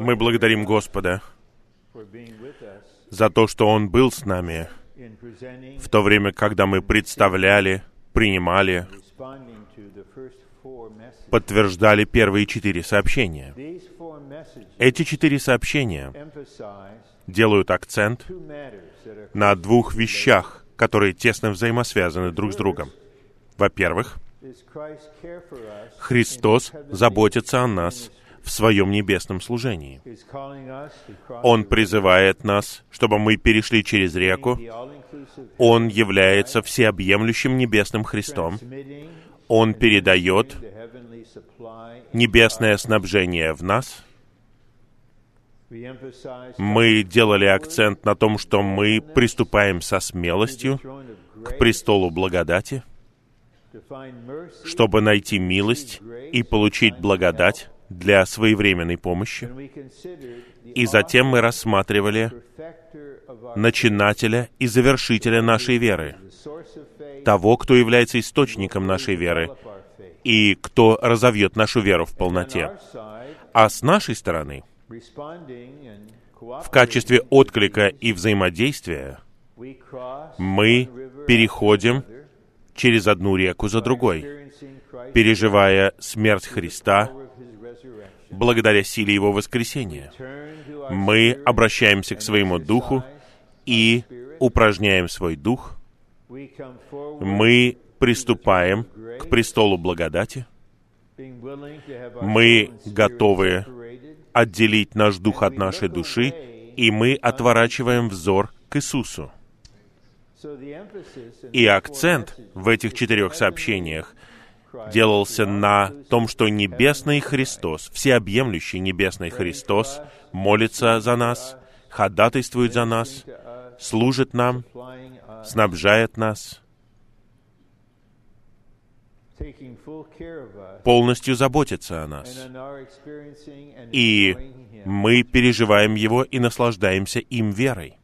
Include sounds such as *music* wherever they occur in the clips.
Мы благодарим Господа за то, что Он был с нами в то время, когда мы представляли, принимали, подтверждали первые четыре сообщения. Эти четыре сообщения делают акцент на двух вещах, которые тесно взаимосвязаны друг с другом. Во-первых, Христос заботится о нас в своем небесном служении. Он призывает нас, чтобы мы перешли через реку. Он является всеобъемлющим небесным Христом. Он передает небесное снабжение в нас. Мы делали акцент на том, что мы приступаем со смелостью к престолу благодати, чтобы найти милость и получить благодать для своевременной помощи. И затем мы рассматривали начинателя и завершителя нашей веры, того, кто является источником нашей веры и кто разовьет нашу веру в полноте. А с нашей стороны, в качестве отклика и взаимодействия, мы переходим через одну реку за другой, переживая смерть Христа благодаря силе Его воскресения. Мы обращаемся к своему духу и упражняем свой дух. Мы приступаем к престолу благодати. Мы готовы отделить наш дух от нашей души, и мы отворачиваем взор к Иисусу. И акцент в этих четырех сообщениях делался на том, что Небесный Христос, всеобъемлющий Небесный Христос, молится за нас, ходатайствует за нас, служит нам, снабжает нас, полностью заботится о нас. И мы переживаем Его и наслаждаемся им верой.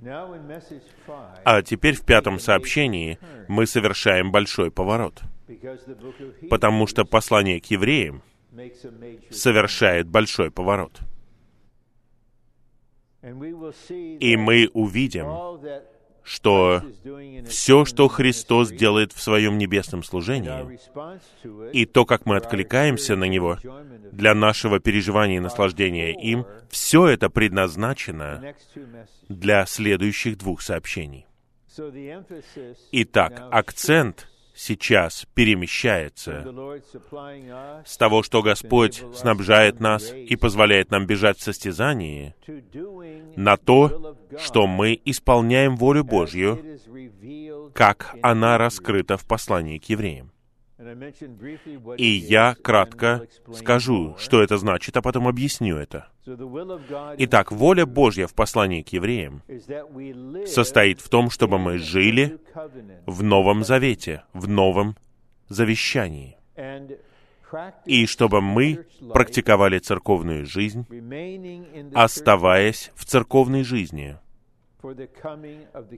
А теперь в пятом сообщении мы совершаем большой поворот — потому что послание к евреям совершает большой поворот. И мы увидим, что все, что Христос делает в своем небесном служении, и то, как мы откликаемся на Него для нашего переживания и наслаждения им, все это предназначено для следующих двух сообщений. Итак, акцент сейчас перемещается с того, что Господь снабжает нас и позволяет нам бежать в состязании, на то, что мы исполняем волю Божью, как она раскрыта в послании к евреям. И я кратко скажу, что это значит, а потом объясню это. Итак, воля Божья в послании к евреям состоит в том, чтобы мы жили в Новом Завете, в Новом Завещании. И чтобы мы практиковали церковную жизнь, оставаясь в церковной жизни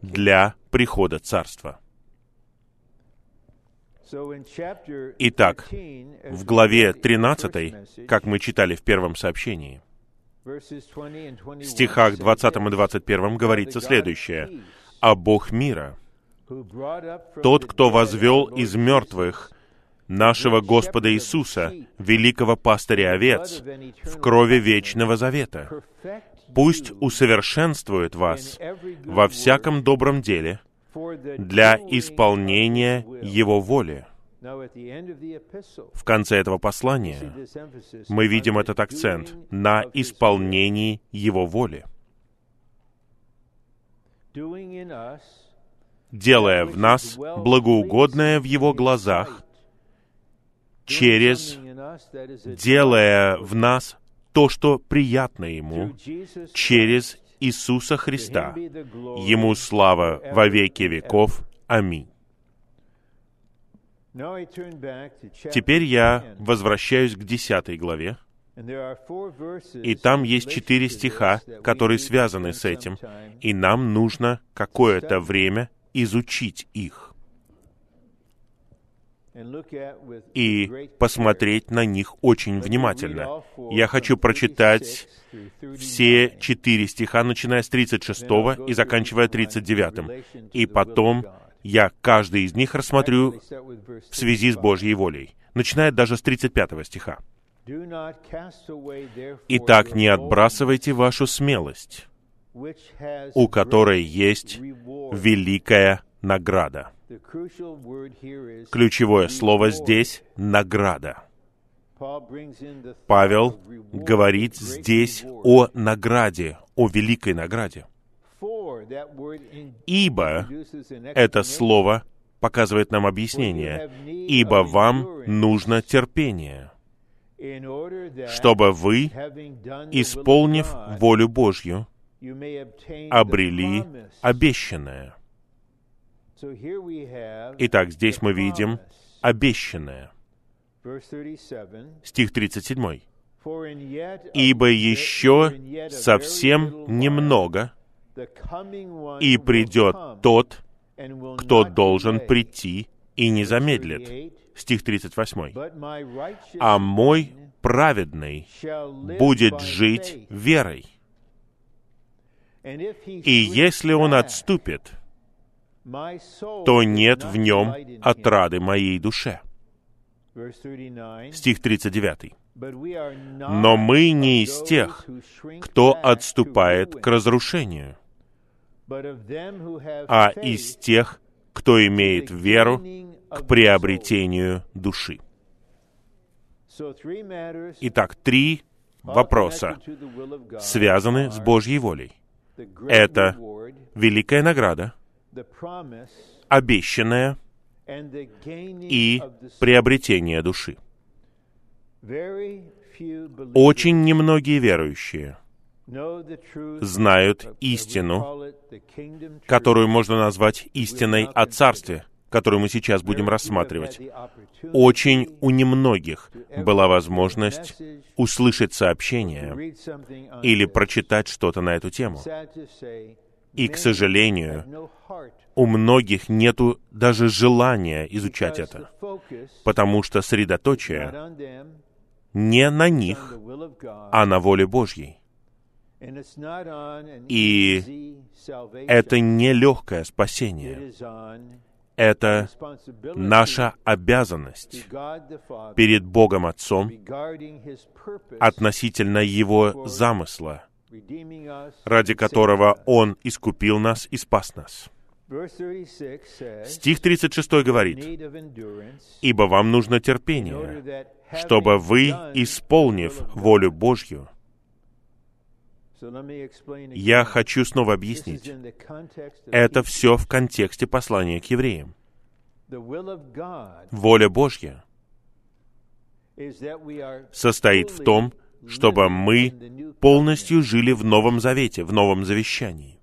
для прихода Царства. Итак, в главе 13, как мы читали в первом сообщении, в стихах 20 и 21 говорится следующее. «А Бог мира, тот, кто возвел из мертвых нашего Господа Иисуса, великого пастыря овец, в крови вечного завета, пусть усовершенствует вас во всяком добром деле, для исполнения Его воли. В конце этого послания мы видим этот акцент на исполнении Его воли. Делая в нас благоугодное в Его глазах, через делая в нас то, что приятно Ему, через Иисуса Христа. Ему слава во веки веков. Аминь. Теперь я возвращаюсь к десятой главе. И там есть четыре стиха, которые связаны с этим, и нам нужно какое-то время изучить их. И посмотреть на них очень внимательно. Я хочу прочитать все четыре стиха, начиная с 36 и заканчивая 39. И потом я каждый из них рассмотрю в связи с Божьей волей, начиная даже с 35 стиха. Итак, не отбрасывайте вашу смелость, у которой есть великая награда. Ключевое слово здесь — награда. Павел говорит здесь о награде, о великой награде. Ибо это слово показывает нам объяснение. Ибо вам нужно терпение, чтобы вы, исполнив волю Божью, обрели обещанное. Итак, здесь мы видим обещанное. Стих 37. «Ибо еще совсем немного, и придет тот, кто должен прийти и не замедлит». Стих 38. «А мой праведный будет жить верой. И если он отступит, то нет в нем отрады моей душе». Стих 39. «Но мы не из тех, кто отступает к разрушению, а из тех, кто имеет веру к приобретению души». Итак, три вопроса связаны с Божьей волей. Это великая награда, обещанная и приобретение души. Очень немногие верующие знают истину, которую можно назвать истиной о Царстве, которую мы сейчас будем рассматривать. Очень у немногих была возможность услышать сообщение или прочитать что-то на эту тему. И, к сожалению, у многих нету даже желания изучать это, потому что средоточие не на них, а на воле Божьей. И это не легкое спасение. Это наша обязанность перед Богом Отцом относительно Его замысла, ради которого Он искупил нас и спас нас. Стих 36 говорит, «Ибо вам нужно терпение, чтобы вы, исполнив волю Божью, я хочу снова объяснить. Это все в контексте послания к евреям. Воля Божья состоит в том, чтобы мы полностью жили в Новом Завете, в Новом Завещании.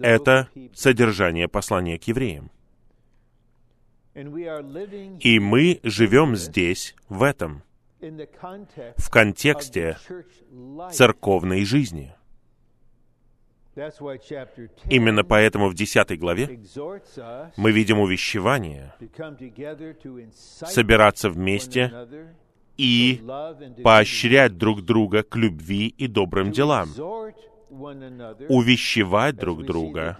Это содержание послания к евреям. И мы живем здесь, в этом, в контексте церковной жизни. Именно поэтому в 10 главе мы видим увещевание собираться вместе и поощрять друг друга к любви и добрым делам, увещевать друг друга,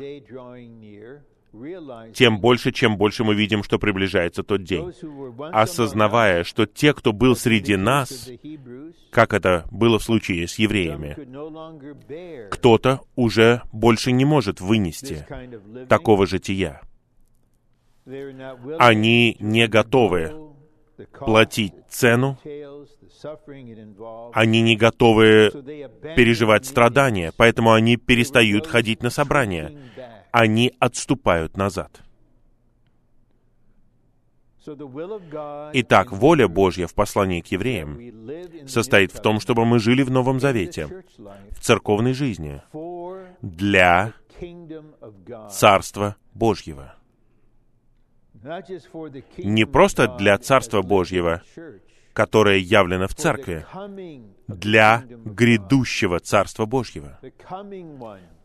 тем больше, чем больше мы видим, что приближается тот день. Осознавая, что те, кто был среди нас, как это было в случае с евреями, кто-то уже больше не может вынести такого жития. Они не готовы платить цену, они не готовы переживать страдания, поэтому они перестают ходить на собрания. Они отступают назад. Итак, воля Божья в послании к евреям состоит в том, чтобы мы жили в Новом Завете, в церковной жизни, для Царства Божьего не просто для Царства Божьего, которое явлено в Церкви, для грядущего Царства Божьего.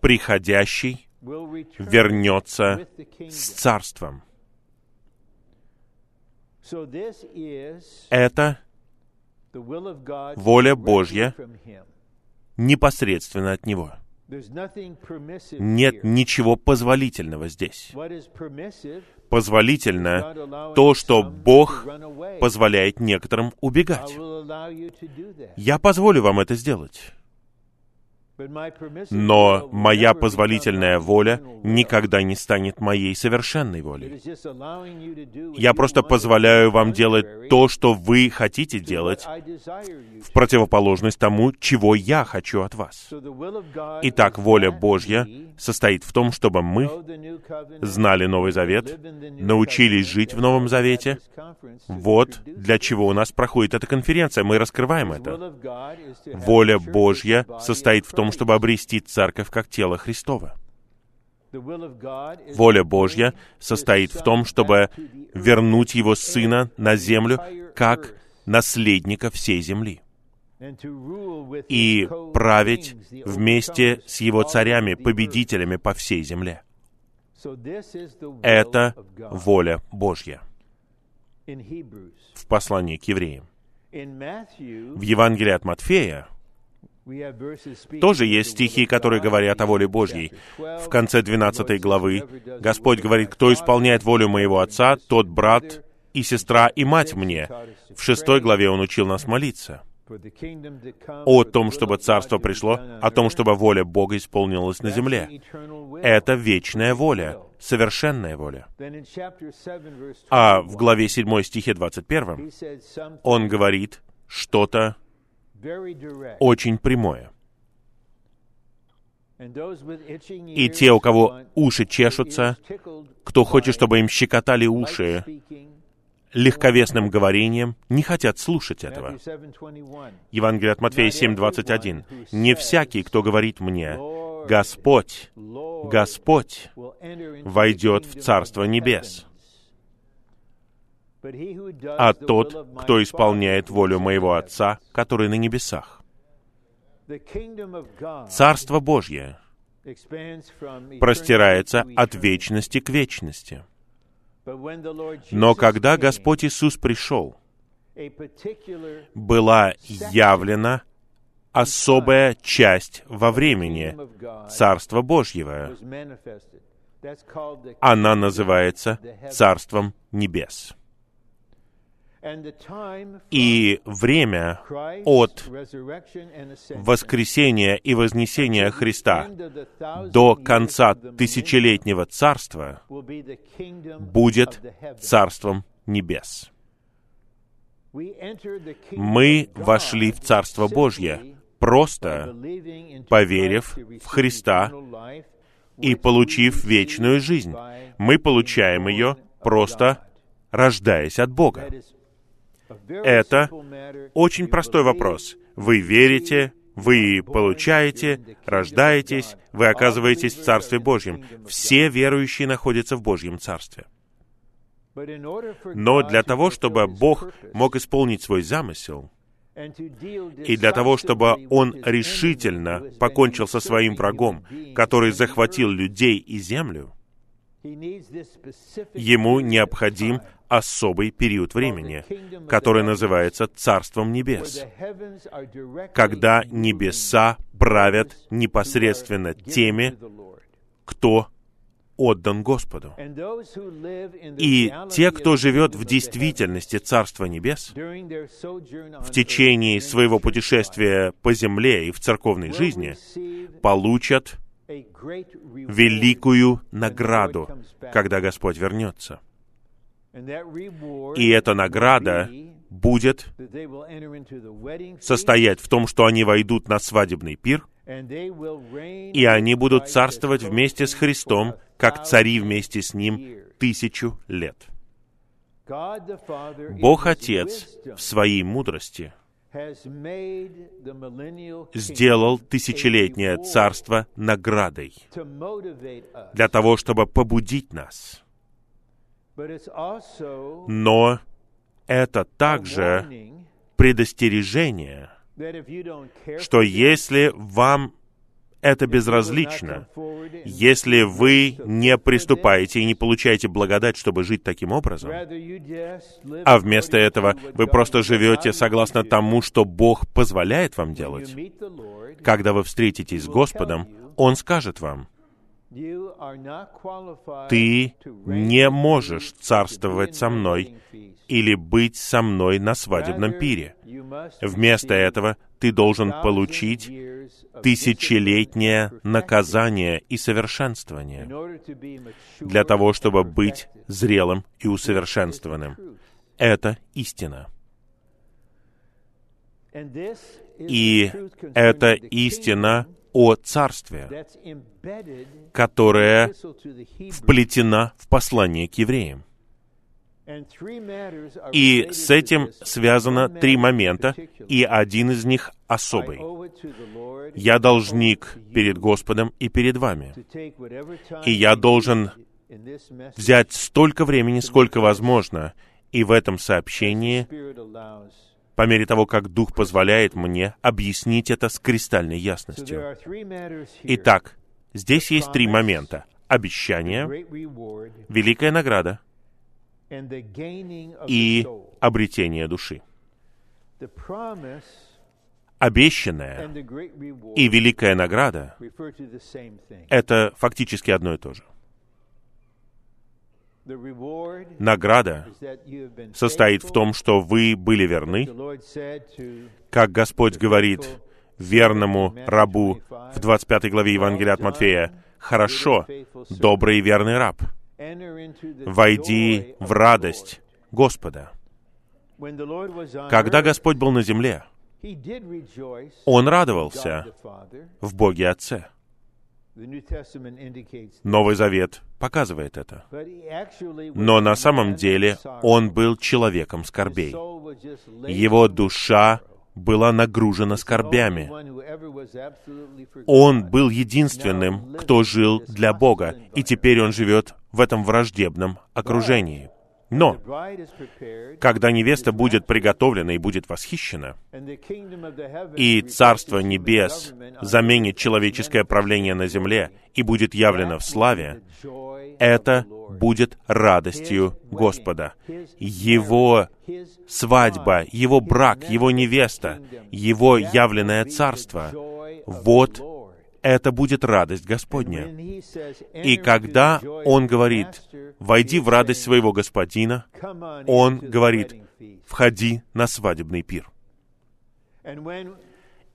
Приходящий вернется с Царством. Это воля Божья непосредственно от Него. Нет ничего позволительного здесь. Позволительно то, что Бог позволяет некоторым убегать. Я позволю вам это сделать. Но моя позволительная воля никогда не станет моей совершенной волей. Я просто позволяю вам делать то, что вы хотите делать, в противоположность тому, чего я хочу от вас. Итак, воля Божья состоит в том, чтобы мы знали Новый Завет, научились жить в Новом Завете. Вот для чего у нас проходит эта конференция. Мы раскрываем это. Воля Божья состоит в том, том, чтобы обрести церковь как тело Христова. Воля Божья состоит в том, чтобы вернуть Его Сына на землю как наследника всей земли и править вместе с Его царями, победителями по всей земле. Это воля Божья в послании к евреям. В Евангелии от Матфея тоже есть стихи, которые говорят о воле Божьей. В конце 12 главы Господь говорит, «Кто исполняет волю моего Отца, тот брат и сестра и мать мне». В шестой главе Он учил нас молиться о том, чтобы Царство пришло, о том, чтобы воля Бога исполнилась на земле. Это вечная воля, совершенная воля. А в главе 7 стихе 21 он говорит что-то очень прямое. И те, у кого уши чешутся, кто хочет, чтобы им щекотали уши легковесным говорением, не хотят слушать этого. Евангелие от Матфея 7:21. «Не всякий, кто говорит мне, Господь, Господь, войдет в Царство Небес, а тот, кто исполняет волю моего Отца, который на небесах. Царство Божье простирается от вечности к вечности. Но когда Господь Иисус пришел, была явлена особая часть во времени Царства Божьего. Она называется Царством Небес. И время от воскресения и вознесения Христа до конца тысячелетнего царства будет царством небес. Мы вошли в Царство Божье, просто поверив в Христа и получив вечную жизнь. Мы получаем ее просто рождаясь от Бога. Это очень простой вопрос. Вы верите, вы получаете, рождаетесь, вы оказываетесь в Царстве Божьем. Все верующие находятся в Божьем Царстве. Но для того, чтобы Бог мог исполнить свой замысел, и для того, чтобы Он решительно покончил со своим врагом, который захватил людей и землю, ему необходим особый период времени, который называется Царством Небес, когда небеса правят непосредственно теми, кто отдан Господу. И те, кто живет в действительности Царства Небес, в течение своего путешествия по земле и в церковной жизни, получат великую награду, когда Господь вернется. И эта награда будет состоять в том, что они войдут на свадебный пир, и они будут царствовать вместе с Христом, как цари вместе с Ним тысячу лет. Бог Отец в своей мудрости сделал тысячелетнее царство наградой для того, чтобы побудить нас — но это также предостережение, что если вам это безразлично. Если вы не приступаете и не получаете благодать, чтобы жить таким образом, а вместо этого вы просто живете согласно тому, что Бог позволяет вам делать, когда вы встретитесь с Господом, Он скажет вам, ты не можешь царствовать со мной или быть со мной на свадебном пире. Вместо этого ты должен получить тысячелетнее наказание и совершенствование для того, чтобы быть зрелым и усовершенствованным. Это истина. И это истина о Царстве, которая вплетена в послание к евреям. И с этим связано три момента, и один из них особый. Я должник перед Господом и перед вами. И я должен взять столько времени, сколько возможно, и в этом сообщении, по мере того, как Дух позволяет мне, объяснить это с кристальной ясностью. Итак, здесь есть три момента. Обещание, великая награда и обретение души. Обещанная и великая награда — это фактически одно и то же. Награда состоит в том, что вы были верны, как Господь говорит верному рабу в 25 главе Евангелия от Матфея, «Хорошо, добрый и верный раб, войди в радость Господа». Когда Господь был на земле, Он радовался в Боге Отце. Новый Завет показывает это. Но на самом деле он был человеком скорбей. Его душа была нагружена скорбями. Он был единственным, кто жил для Бога, и теперь он живет в этом враждебном окружении. Но, когда невеста будет приготовлена и будет восхищена, и Царство Небес заменит человеческое правление на земле и будет явлено в славе, это будет радостью Господа. Его свадьба, Его брак, Его невеста, Его явленное Царство — вот это будет радость Господня. И когда Он говорит, «Войди в радость своего Господина», Он говорит, «Входи на свадебный пир».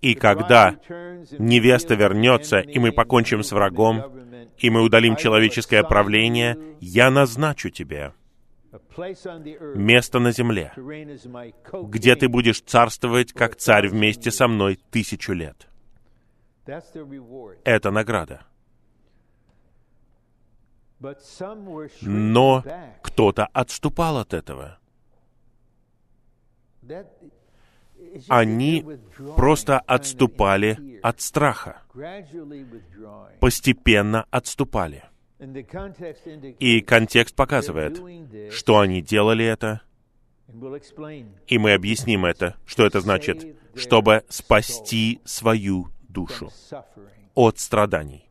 И когда невеста вернется, и мы покончим с врагом, и мы удалим человеческое правление, я назначу тебе место на земле, где ты будешь царствовать как царь вместе со мной тысячу лет. Это награда. Но кто-то отступал от этого. Они просто отступали от страха. Постепенно отступали. И контекст показывает, что они делали это, и мы объясним это, что это значит, чтобы спасти свою душу от страданий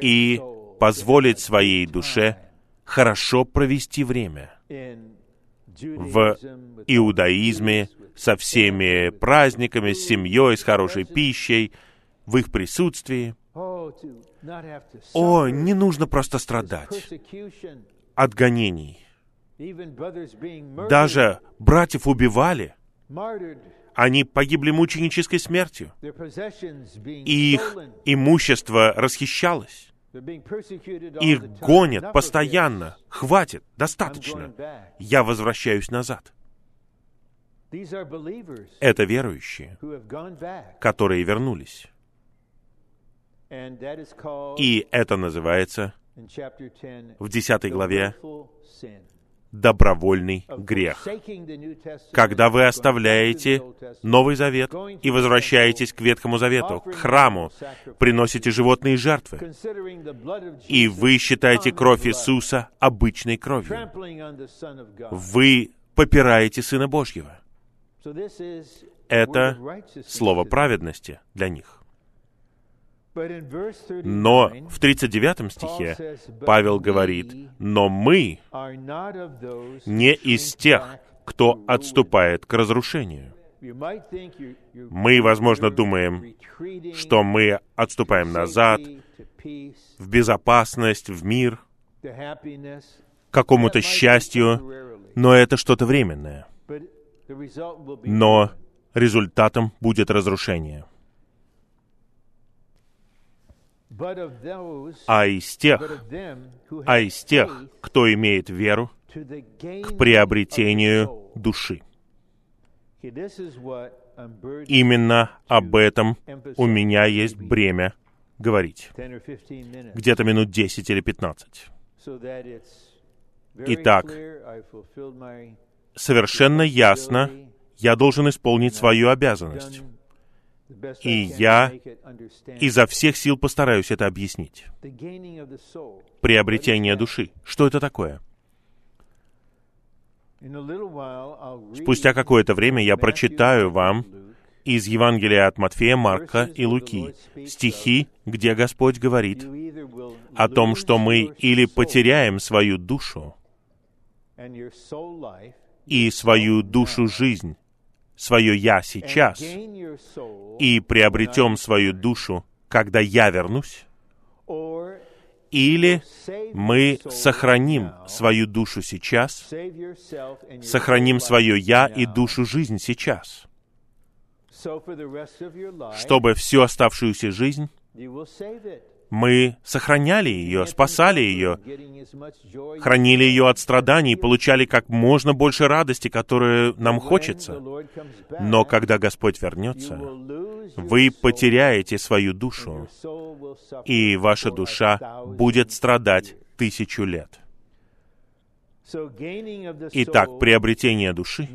и позволить своей душе хорошо провести время в иудаизме со всеми праздниками, с семьей, с хорошей пищей, в их присутствии. О, не нужно просто страдать от гонений. Даже братьев убивали, они погибли мученической смертью. Их имущество расхищалось. Их гонят постоянно. Хватит, достаточно. Я возвращаюсь назад. Это верующие, которые вернулись. И это называется в 10 главе добровольный грех. Когда вы оставляете Новый Завет и возвращаетесь к Ветхому Завету, к храму, приносите животные жертвы, и вы считаете кровь Иисуса обычной кровью, вы попираете Сына Божьего. Это слово праведности для них. Но в 39 стихе Павел говорит, «Но мы не из тех, кто отступает к разрушению». Мы, возможно, думаем, что мы отступаем назад, в безопасность, в мир, к какому-то счастью, но это что-то временное. Но результатом будет разрушение. А из тех, а из тех, кто имеет веру, к приобретению души. Именно об этом у меня есть бремя говорить. Где-то минут 10 или 15. Итак, совершенно ясно, я должен исполнить свою обязанность. И я изо всех сил постараюсь это объяснить. Приобретение души. Что это такое? Спустя какое-то время я прочитаю вам из Евангелия от Матфея, Марка и Луки стихи, где Господь говорит о том, что мы или потеряем свою душу и свою душу жизнь, свое «я» сейчас, и приобретем свою душу, когда я вернусь, или мы сохраним свою душу сейчас, сохраним свое «я» и душу жизнь сейчас, чтобы всю оставшуюся жизнь мы сохраняли ее, спасали ее, хранили ее от страданий, получали как можно больше радости, которую нам хочется. Но когда Господь вернется, вы потеряете свою душу, и ваша душа будет страдать тысячу лет. Итак, приобретение души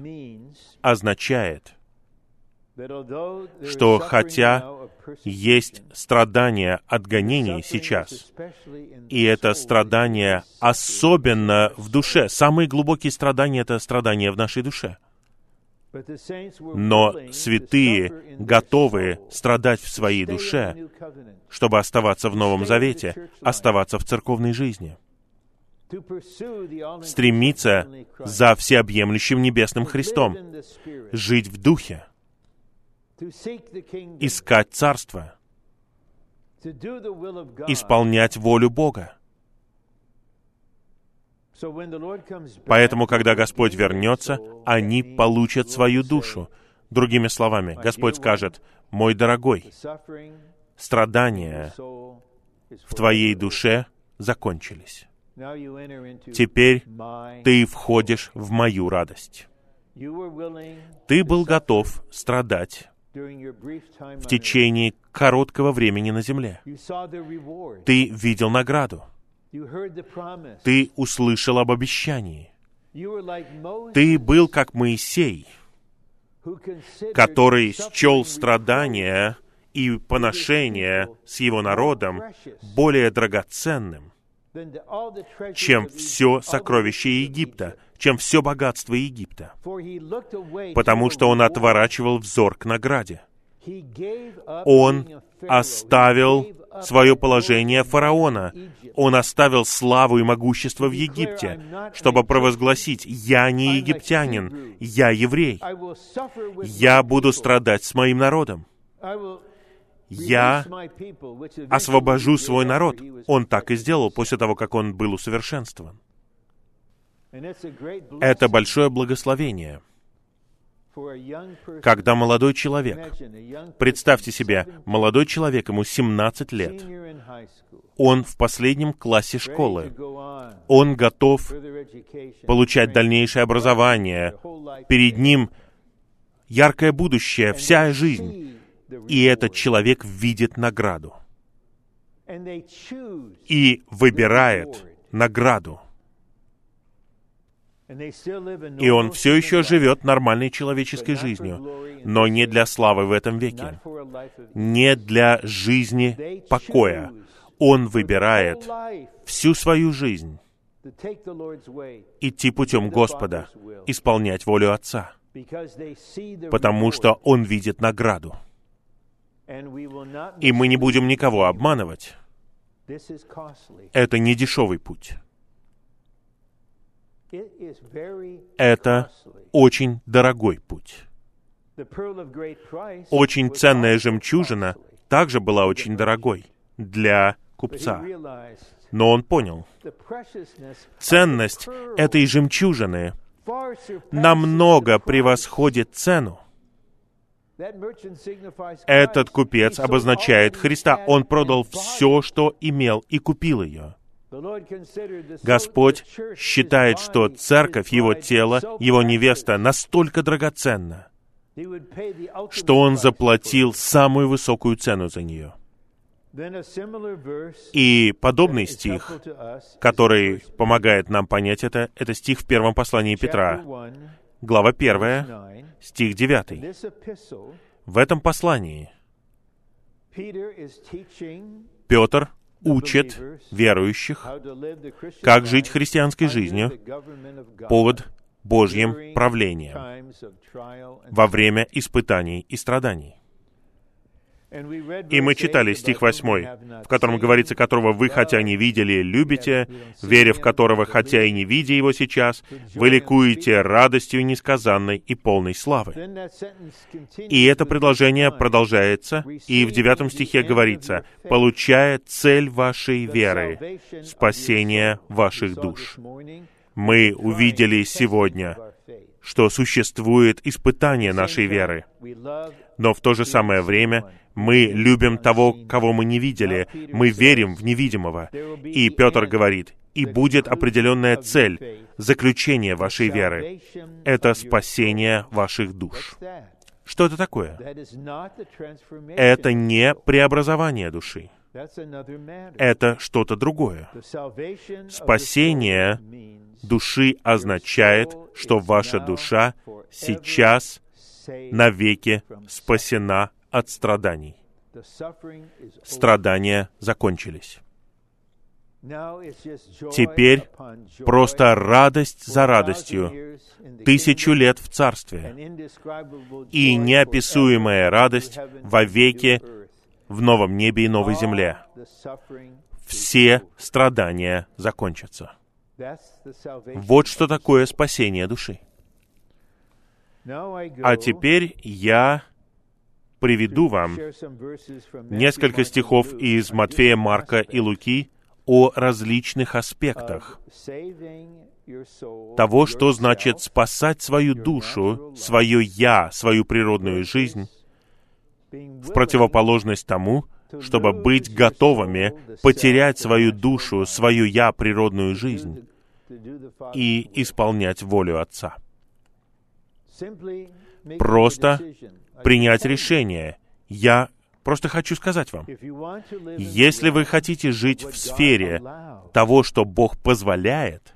означает, что хотя есть страдания от гонений сейчас, и это страдание особенно в душе. Самые глубокие страдания — это страдания в нашей душе. Но святые готовы страдать в своей душе, чтобы оставаться в Новом Завете, оставаться в церковной жизни стремиться за всеобъемлющим небесным Христом, жить в Духе, искать Царство, исполнять волю Бога. Поэтому, когда Господь вернется, они получат свою душу. Другими словами, Господь скажет, «Мой дорогой, страдания в твоей душе закончились. Теперь ты входишь в мою радость. Ты был готов страдать в течение короткого времени на земле. Ты видел награду. Ты услышал об обещании. Ты был как Моисей, который счел страдания и поношения с его народом более драгоценным, чем все сокровища Египта, чем все богатство Египта, потому что он отворачивал взор к награде. Он оставил свое положение фараона. Он оставил славу и могущество в Египте, чтобы провозгласить, «Я не египтянин, я еврей. Я буду страдать с моим народом. Я освобожу свой народ». Он так и сделал после того, как он был усовершенствован. Это большое благословение. Когда молодой человек, представьте себе, молодой человек, ему 17 лет, он в последнем классе школы, он готов получать дальнейшее образование, перед ним яркое будущее, вся жизнь, и этот человек видит награду. И выбирает награду. И он все еще живет нормальной человеческой жизнью, но не для славы в этом веке, не для жизни покоя. Он выбирает всю свою жизнь идти путем Господа, исполнять волю Отца, потому что он видит награду. И мы не будем никого обманывать. Это не дешевый путь. Это очень дорогой путь. Очень ценная жемчужина также была очень дорогой для купца. Но он понял, ценность этой жемчужины намного превосходит цену. Этот купец обозначает Христа. Он продал все, что имел, и купил ее. Господь считает, что церковь, его тело, его невеста настолько драгоценна, что Он заплатил самую высокую цену за нее. И подобный стих, который помогает нам понять это, это стих в первом послании Петра, глава 1, стих 9. В этом послании Петр учит верующих, как жить христианской жизнью под Божьим правлением во время испытаний и страданий. И мы читали стих 8, в котором говорится, которого вы, хотя не видели, любите, веря в которого, хотя и не видя его сейчас, вы ликуете радостью несказанной и полной славы. И это предложение продолжается, и в девятом стихе говорится, получая цель вашей веры, спасение ваших душ. Мы увидели сегодня, что существует испытание нашей веры. Но в то же самое время мы любим того, кого мы не видели. Мы верим в невидимого. И Петр говорит, и будет определенная цель, заключение вашей веры. Это спасение ваших душ. Что это такое? Это не преобразование души. Это что-то другое. Спасение души означает, что ваша душа сейчас навеки спасена от страданий. Страдания закончились. Теперь просто радость за радостью, тысячу лет в Царстве, и неописуемая радость во веки в новом небе и новой земле. Все страдания закончатся. Вот что такое спасение души. А теперь я приведу вам несколько стихов из Матфея, Марка и Луки о различных аспектах того, что значит спасать свою душу, свое «я», свою природную жизнь, в противоположность тому, чтобы быть готовыми потерять свою душу, свою «я», природную жизнь и исполнять волю Отца. Просто принять решение. Я просто хочу сказать вам, если вы хотите жить в сфере того, что Бог позволяет,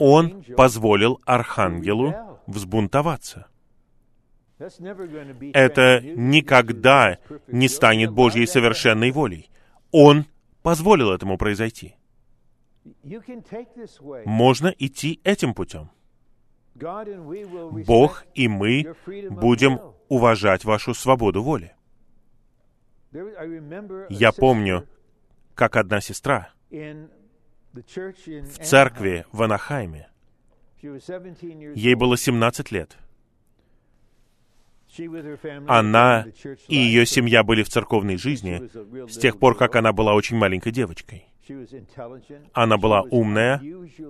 Он позволил Архангелу взбунтоваться. Это никогда не станет Божьей совершенной волей. Он позволил этому произойти. Можно идти этим путем. Бог и мы будем уважать вашу свободу воли. Я помню, как одна сестра в церкви в Анахайме, ей было 17 лет. Она и ее семья были в церковной жизни с тех пор, как она была очень маленькой девочкой. Она была умная,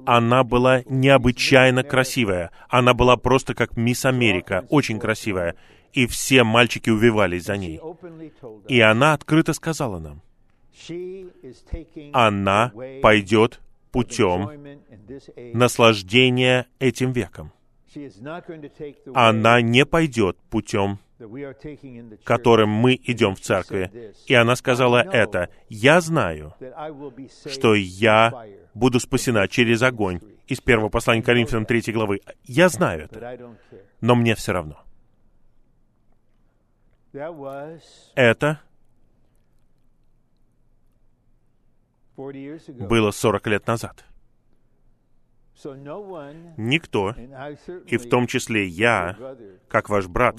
она была необычайно красивая, она была просто как мисс Америка, очень красивая, и все мальчики увивались за ней. И она открыто сказала нам, она пойдет путем наслаждения этим веком. Она не пойдет путем которым мы идем в церкви. И она сказала это. «Я знаю, что я буду спасена через огонь». Из первого послания Коринфянам 3 главы. Я знаю это, но мне все равно. Это было 40 лет назад. Никто, и в том числе я, как ваш брат,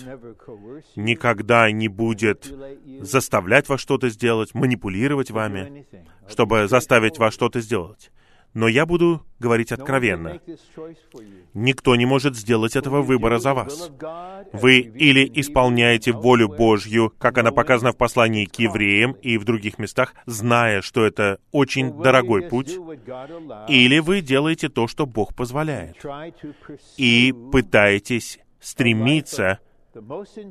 никогда не будет заставлять вас что-то сделать, манипулировать вами, чтобы заставить вас что-то сделать. Но я буду говорить откровенно. Никто не может сделать этого выбора за вас. Вы или исполняете волю Божью, как она показана в послании к евреям и в других местах, зная, что это очень дорогой путь, или вы делаете то, что Бог позволяет, и пытаетесь стремиться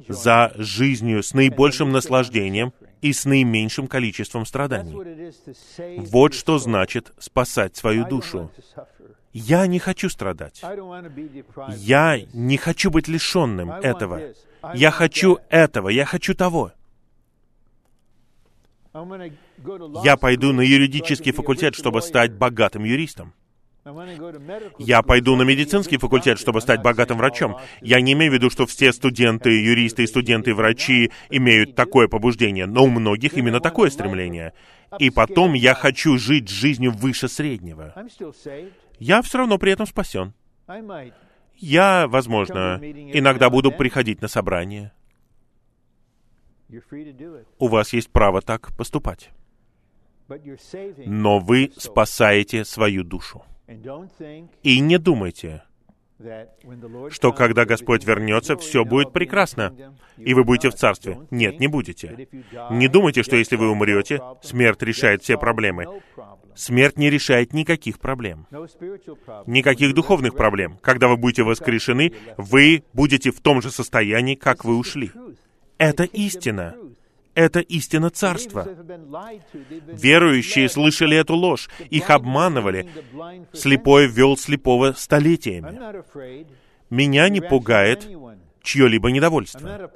за жизнью с наибольшим наслаждением и с наименьшим количеством страданий. Вот что значит спасать свою душу. Я не хочу страдать. Я не хочу быть лишенным этого. Я хочу этого, я хочу того. Я пойду на юридический факультет, чтобы стать богатым юристом. Я пойду на медицинский факультет, чтобы стать богатым врачом. Я не имею в виду, что все студенты, юристы и студенты-врачи имеют такое побуждение, но у многих именно такое стремление. И потом я хочу жить жизнью выше среднего. Я все равно при этом спасен. Я, возможно, иногда буду приходить на собрание. У вас есть право так поступать. Но вы спасаете свою душу. И не думайте, что когда Господь вернется, все будет прекрасно, и вы будете в Царстве. Нет, не будете. Не думайте, что если вы умрете, смерть решает все проблемы. Смерть не решает никаких проблем. Никаких духовных проблем. Когда вы будете воскрешены, вы будете в том же состоянии, как вы ушли. Это истина. Это истина царства. Верующие слышали эту ложь, их обманывали. Слепой вел слепого столетиями. Меня не пугает чье-либо недовольство.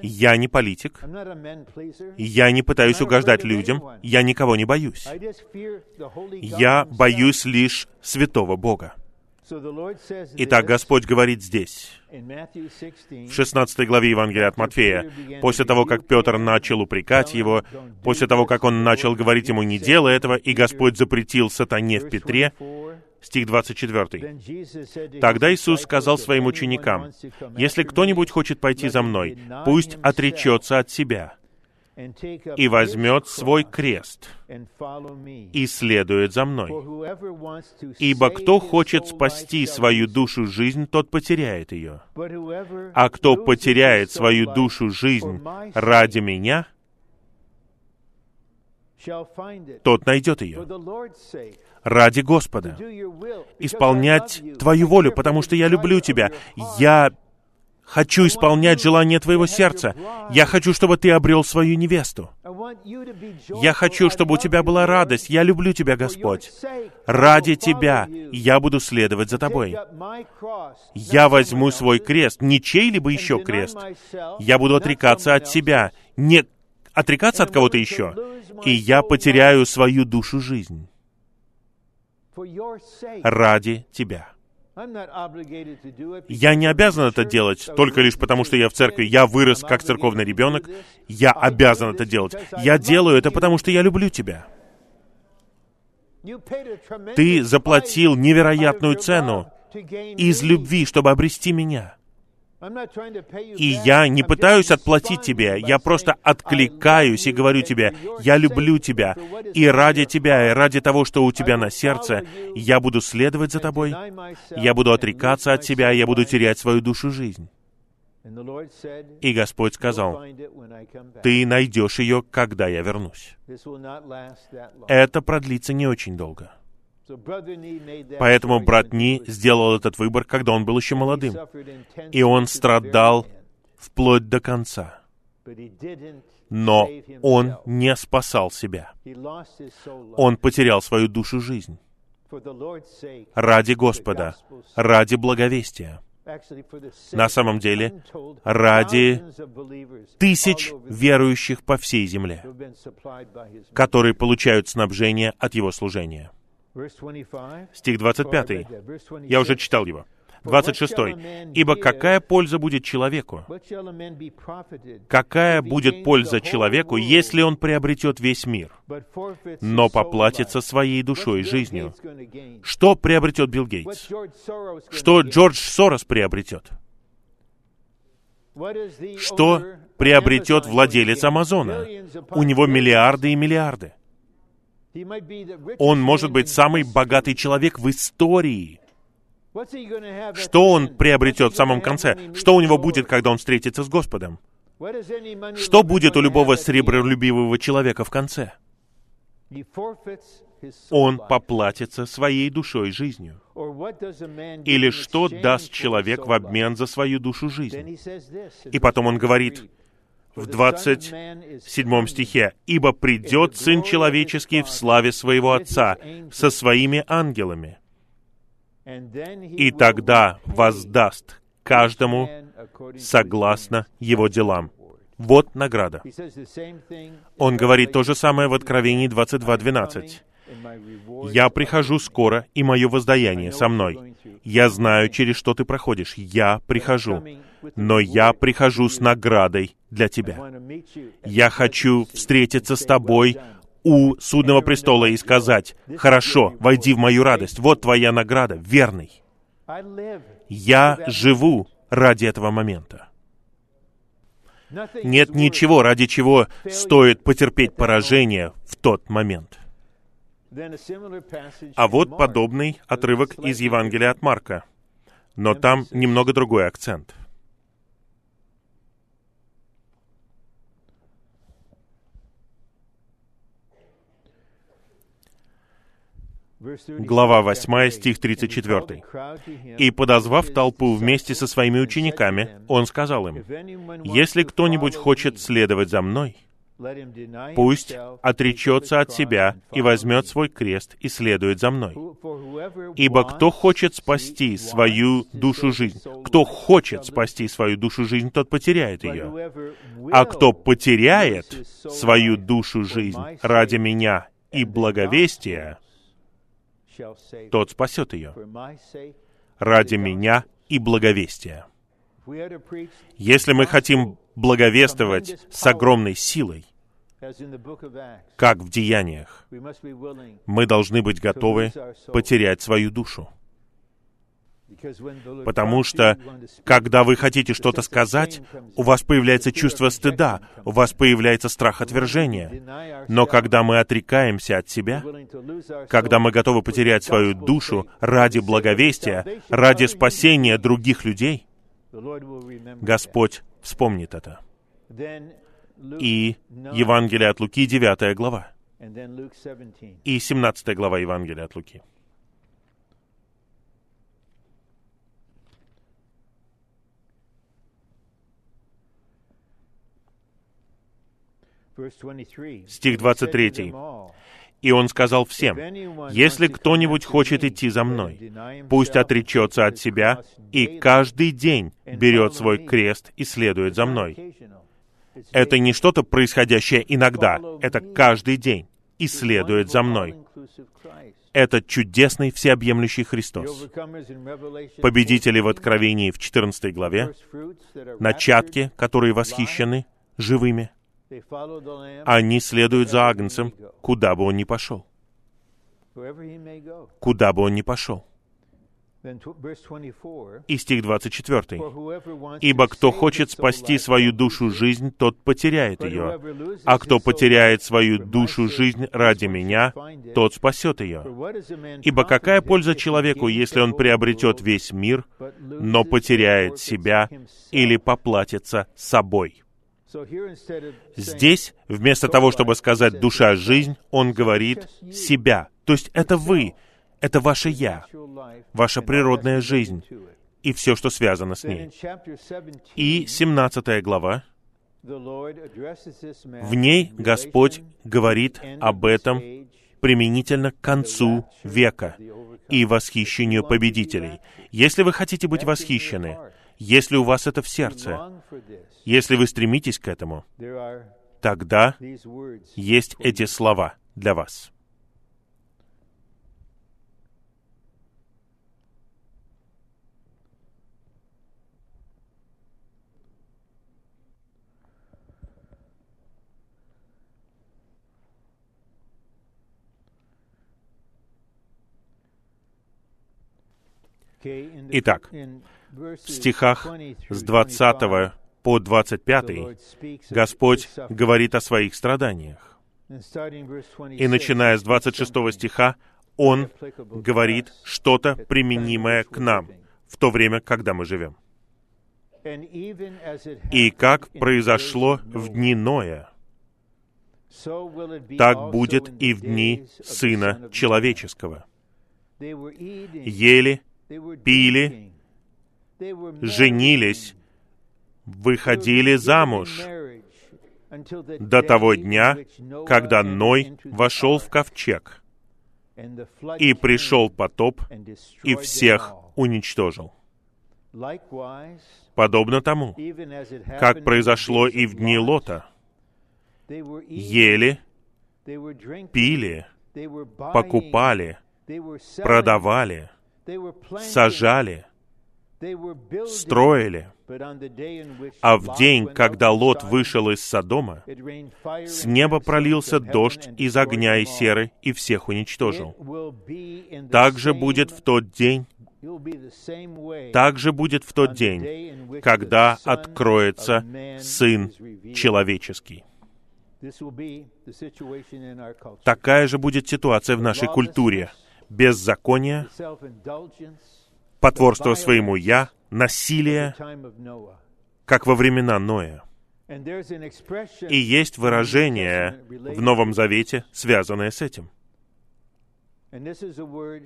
Я не политик. Я не пытаюсь угождать людям. Я никого не боюсь. Я боюсь лишь святого Бога. Итак, Господь говорит здесь, в 16 главе Евангелия от Матфея, после того, как Петр начал упрекать его, после того, как он начал говорить ему «не делай этого», и Господь запретил сатане в Петре, стих 24. Тогда Иисус сказал своим ученикам, «Если кто-нибудь хочет пойти за Мной, пусть отречется от себя, и возьмет свой крест и следует за мной. Ибо кто хочет спасти свою душу жизнь, тот потеряет ее. А кто потеряет свою душу жизнь ради меня, тот найдет ее ради Господа, исполнять Твою волю, потому что я люблю Тебя. Я хочу исполнять желание твоего сердца. Я хочу, чтобы ты обрел свою невесту. Я хочу, чтобы у тебя была радость. Я люблю тебя, Господь. Ради тебя я буду следовать за тобой. Я возьму свой крест, не чей-либо еще крест. Я буду отрекаться от себя, не отрекаться от кого-то еще. И я потеряю свою душу жизнь ради тебя. Я не обязан это делать только лишь потому, что я в церкви. Я вырос как церковный ребенок. Я обязан это делать. Я делаю это потому, что я люблю тебя. Ты заплатил невероятную цену из любви, чтобы обрести меня. И я не пытаюсь отплатить тебе, я просто откликаюсь и говорю тебе, я люблю тебя, и ради тебя, и ради того, что у тебя на сердце, я буду следовать за тобой, я буду отрекаться от тебя, я буду терять свою душу жизнь. И Господь сказал, «Ты найдешь ее, когда я вернусь». Это продлится не очень долго. Поэтому брат Ни сделал этот выбор, когда он был еще молодым. И он страдал вплоть до конца. Но он не спасал себя. Он потерял свою душу жизнь. Ради Господа, ради благовестия. На самом деле, ради тысяч верующих по всей земле, которые получают снабжение от Его служения. Стих 25. Я уже читал его. 26. «Ибо какая польза будет человеку? Какая будет польза человеку, если он приобретет весь мир, но поплатится своей душой и жизнью? Что приобретет Билл Гейтс? Что Джордж Сорос приобретет? Что приобретет владелец Амазона? У него миллиарды и миллиарды. Он может быть самый богатый человек в истории. Что он приобретет в самом конце? Что у него будет, когда он встретится с Господом? Что будет у любого сребролюбивого человека в конце? Он поплатится своей душой жизнью. Или что даст человек в обмен за свою душу жизнь? И потом он говорит, в 27 стихе, «Ибо придет Сын Человеческий в славе Своего Отца со Своими ангелами, и тогда воздаст каждому согласно его делам». Вот награда. Он говорит то же самое в Откровении 22.12. «Я прихожу скоро, и мое воздаяние со мной. Я знаю, через что ты проходишь. Я прихожу но я прихожу с наградой для тебя. Я хочу встретиться с тобой у судного престола и сказать, «Хорошо, войди в мою радость. Вот твоя награда, верный». Я живу ради этого момента. Нет ничего, ради чего стоит потерпеть поражение в тот момент. А вот подобный отрывок из Евангелия от Марка. Но там немного другой акцент. Глава 8, стих 34. «И, подозвав толпу вместе со своими учениками, Он сказал им, «Если кто-нибудь хочет следовать за Мной, пусть отречется от себя и возьмет свой крест и следует за мной. Ибо кто хочет спасти свою душу жизнь, кто хочет спасти свою душу жизнь, тот потеряет ее. А кто потеряет свою душу жизнь ради меня и благовестия, тот спасет ее ради меня и благовестия. Если мы хотим благовествовать с огромной силой, как в деяниях, мы должны быть готовы потерять свою душу. Потому что, когда вы хотите что-то сказать, у вас появляется чувство стыда, у вас появляется страх отвержения. Но когда мы отрекаемся от себя, когда мы готовы потерять свою душу ради благовестия, ради спасения других людей, Господь вспомнит это. И Евангелие от Луки, 9 глава, и 17 глава Евангелия от Луки. Стих 23. И он сказал всем, «Если кто-нибудь хочет идти за мной, пусть отречется от себя и каждый день берет свой крест и следует за мной». Это не что-то происходящее иногда, это каждый день и следует за мной. Это чудесный всеобъемлющий Христос. Победители в Откровении в 14 главе, начатки, которые восхищены живыми, они следуют за Агнцем, куда бы он ни пошел. Куда бы он ни пошел. И стих 24. «Ибо кто хочет спасти свою душу жизнь, тот потеряет ее, а кто потеряет свою душу жизнь ради меня, тот спасет ее. Ибо какая польза человеку, если он приобретет весь мир, но потеряет себя или поплатится собой?» Здесь, вместо того, чтобы сказать «душа — жизнь», он говорит «себя». То есть это вы, это ваше «я», ваша природная жизнь и все, что связано с ней. И 17 глава, в ней Господь говорит об этом применительно к концу века и восхищению победителей. Если вы хотите быть восхищены, если у вас это в сердце, если вы стремитесь к этому, тогда есть эти слова для вас. Итак, в стихах с 20 по 25 Господь говорит о своих страданиях. И начиная с 26 стиха, Он говорит что-то применимое к нам в то время, когда мы живем. И как произошло в дни Ноя, так будет и в дни Сына Человеческого. Ели, пили, женились, выходили замуж до того дня, когда Ной вошел в ковчег, и пришел потоп, и всех уничтожил. Подобно тому, как произошло и в дни Лота. Ели, пили, покупали, продавали, сажали, строили. А в день, когда Лот вышел из Содома, с неба пролился дождь из огня и серы и всех уничтожил. Так же будет в тот день, так же будет в тот день, когда откроется Сын Человеческий. Такая же будет ситуация в нашей культуре. Беззаконие, потворство своему «я», насилие, как во времена Ноя. И есть выражение в Новом Завете, связанное с этим.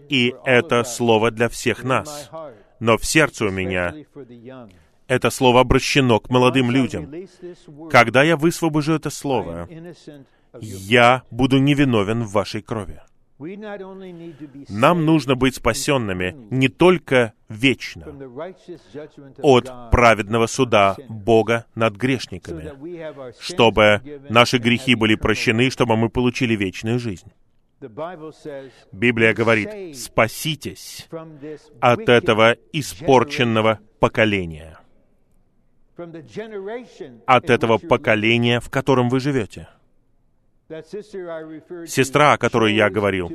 И это слово для всех нас. Но в сердце у меня это слово обращено к молодым людям. Когда я высвобожу это слово, я буду невиновен в вашей крови. Нам нужно быть спасенными не только вечно от праведного суда Бога над грешниками, чтобы наши грехи были прощены, чтобы мы получили вечную жизнь. Библия говорит, спаситесь от этого испорченного поколения, от этого поколения, в котором вы живете. Сестра, о которой я говорил,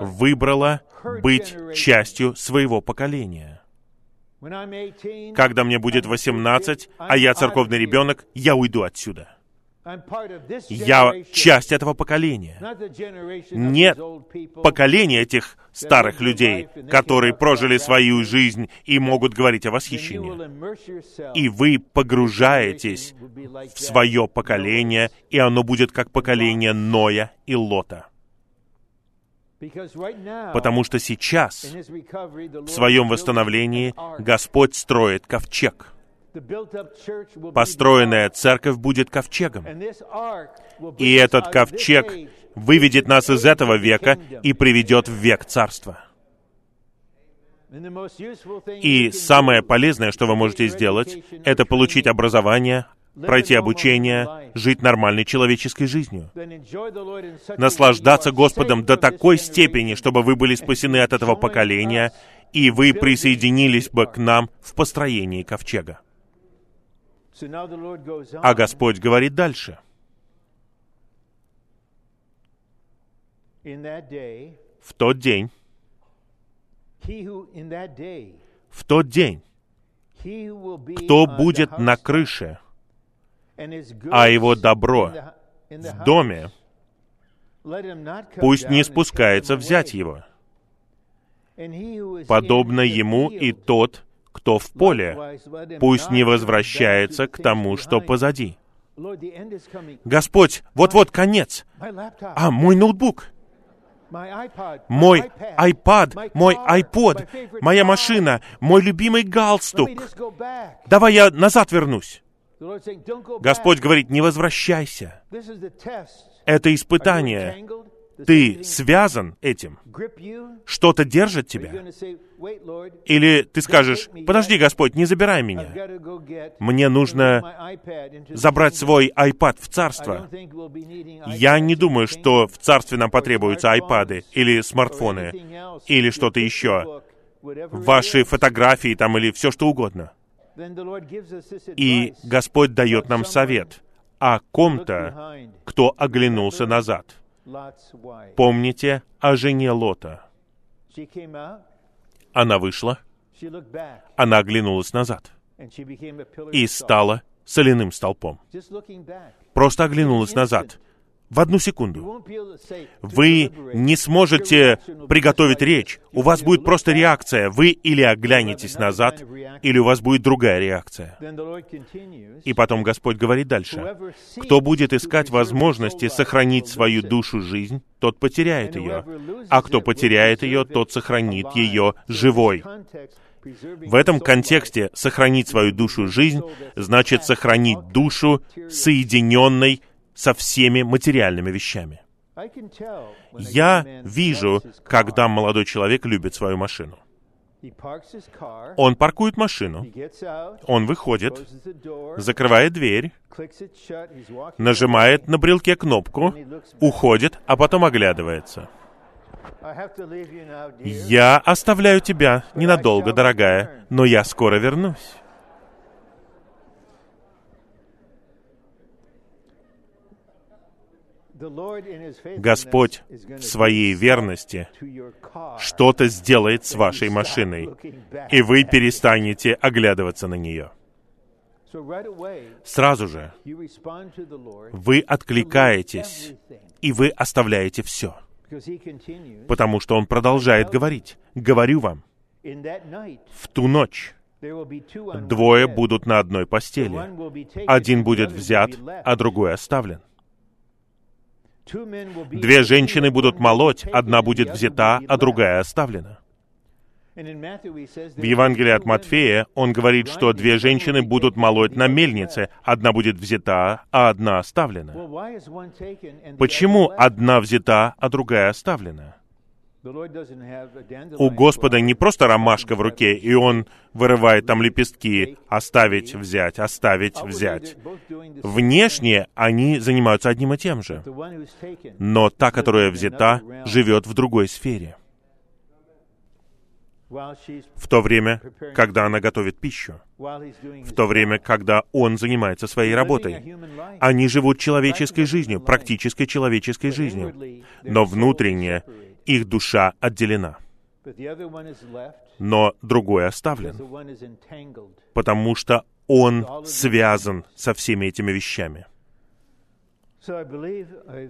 выбрала быть частью своего поколения. Когда мне будет 18, а я церковный ребенок, я уйду отсюда. Я часть этого поколения. Нет поколения этих старых людей, которые прожили свою жизнь и могут говорить о восхищении. И вы погружаетесь в свое поколение, и оно будет как поколение Ноя и Лота. Потому что сейчас, в своем восстановлении, Господь строит ковчег — Построенная церковь будет ковчегом. И этот ковчег выведет нас из этого века и приведет в век царства. И самое полезное, что вы можете сделать, это получить образование, пройти обучение, жить нормальной человеческой жизнью. Наслаждаться Господом до такой степени, чтобы вы были спасены от этого поколения, и вы присоединились бы к нам в построении ковчега. А Господь говорит дальше. В тот день, в тот день, кто будет на крыше, а его добро в доме, пусть не спускается взять его. Подобно ему и тот, кто в поле, пусть не возвращается к тому, что позади. Господь, вот-вот конец. А, мой ноутбук, мой iPad, мой iPod, моя машина, мой любимый галстук. Давай я назад вернусь. Господь говорит, не возвращайся. Это испытание ты связан этим, что-то держит тебя. Или ты скажешь, подожди, Господь, не забирай меня. Мне нужно забрать свой iPad в царство. Я не думаю, что в царстве нам потребуются iPad или смартфоны, или что-то еще. Ваши фотографии там или все что угодно. И Господь дает нам совет о ком-то, кто оглянулся назад. Помните о жене Лота. Она вышла, Она оглянулась назад. И стала соляным столпом. Просто оглянулась назад в одну секунду. Вы не сможете приготовить речь. У вас будет просто реакция. Вы или оглянетесь назад, или у вас будет другая реакция. И потом Господь говорит дальше. Кто будет искать возможности сохранить свою душу жизнь, тот потеряет ее. А кто потеряет ее, тот сохранит ее живой. В этом контексте сохранить свою душу жизнь значит сохранить душу соединенной со всеми материальными вещами. Я вижу, когда молодой человек любит свою машину. Он паркует машину, он выходит, закрывает дверь, нажимает на брелке кнопку, уходит, а потом оглядывается. Я оставляю тебя ненадолго, дорогая, но я скоро вернусь. Господь в своей верности что-то сделает с вашей машиной, и вы перестанете оглядываться на нее. Сразу же вы откликаетесь, и вы оставляете все. Потому что Он продолжает говорить. Говорю вам, в ту ночь двое будут на одной постели. Один будет взят, а другой оставлен. Две женщины будут молоть, одна будет взята, а другая оставлена. В Евангелии от Матфея он говорит, что две женщины будут молоть на мельнице, одна будет взята, а одна оставлена. Почему одна взята, а другая оставлена? У Господа не просто ромашка в руке, и Он вырывает там лепестки, оставить, взять, оставить, взять. Внешне они занимаются одним и тем же. Но та, которая взята, живет в другой сфере. В то время, когда она готовит пищу, в то время, когда он занимается своей работой. Они живут человеческой жизнью, практической человеческой жизнью. Но внутренне их душа отделена. Но другой оставлен, потому что он связан со всеми этими вещами.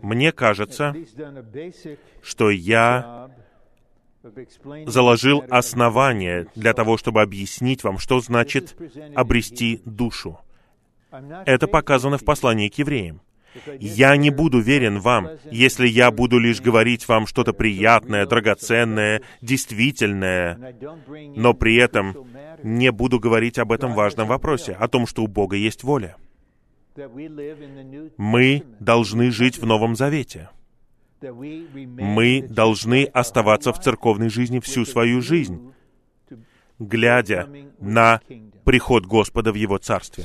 Мне кажется, что я заложил основание для того, чтобы объяснить вам, что значит обрести душу. Это показано в послании к евреям. Я не буду верен вам, если я буду лишь говорить вам что-то приятное, драгоценное, действительное, но при этом не буду говорить об этом важном вопросе, о том, что у Бога есть воля. Мы должны жить в Новом Завете. Мы должны оставаться в церковной жизни всю свою жизнь, глядя на приход Господа в Его Царстве.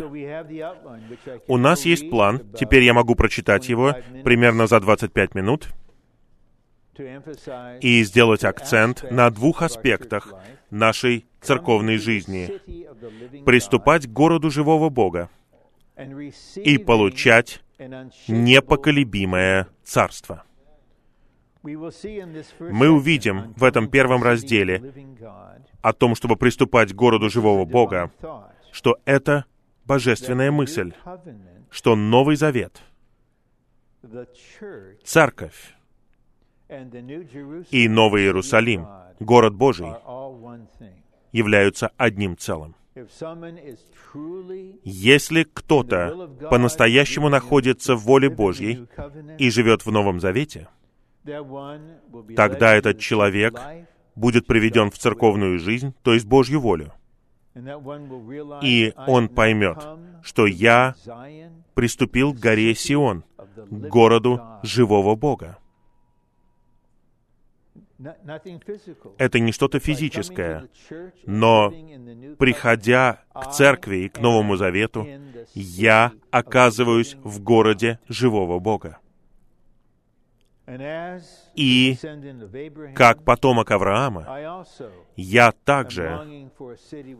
У нас есть план, теперь я могу прочитать его примерно за 25 минут и сделать акцент на двух аспектах нашей церковной жизни. Приступать к городу живого Бога и получать непоколебимое царство. Мы увидим в этом первом разделе о том, чтобы приступать к городу живого Бога, что это божественная мысль, что Новый Завет, Церковь и Новый Иерусалим, город Божий, являются одним целым. Если кто-то по-настоящему находится в воле Божьей и живет в Новом Завете, тогда этот человек будет приведен в церковную жизнь, то есть Божью волю. И он поймет, что я приступил к горе Сион, к городу живого Бога. Это не что-то физическое, но приходя к церкви и к Новому Завету, я оказываюсь в городе живого Бога. И как потомок Авраама, я также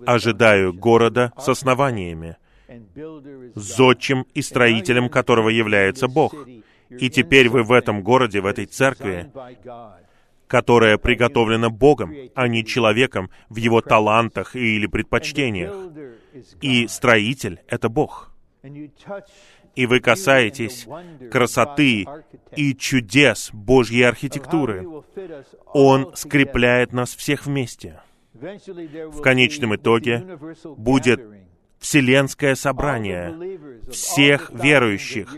ожидаю города с основаниями, зодчим и строителем которого является Бог. И теперь вы в этом городе, в этой церкви, которое приготовлено Богом, а не человеком в его талантах или предпочтениях. И строитель — это Бог. И вы касаетесь красоты и чудес Божьей архитектуры. Он скрепляет нас всех вместе. В конечном итоге будет вселенское собрание всех верующих.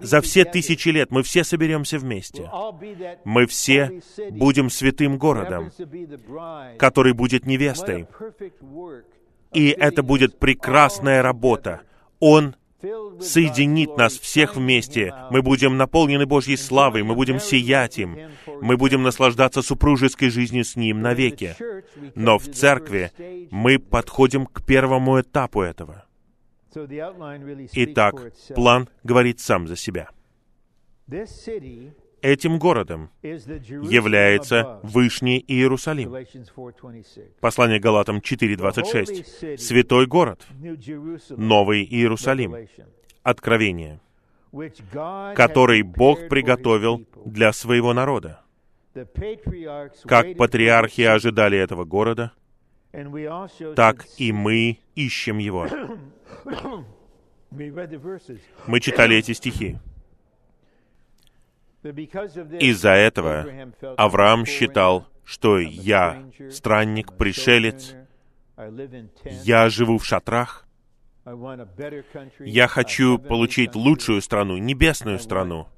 За все тысячи лет мы все соберемся вместе. Мы все будем святым городом, который будет невестой. И это будет прекрасная работа. Он соединит нас всех вместе. Мы будем наполнены Божьей славой, мы будем сиять им, мы будем наслаждаться супружеской жизнью с Ним навеки. Но в церкви мы подходим к первому этапу этого. Итак, план говорит сам за себя. Этим городом является Вышний Иерусалим. Послание Галатам 4.26. Святой город, Новый Иерусалим. Откровение, который Бог приготовил для своего народа. Как патриархи ожидали этого города, так и мы ищем его. *coughs* Мы читали эти стихи. Из-за этого Авраам считал, что я странник, пришелец, я живу в шатрах, я хочу получить лучшую страну, небесную страну.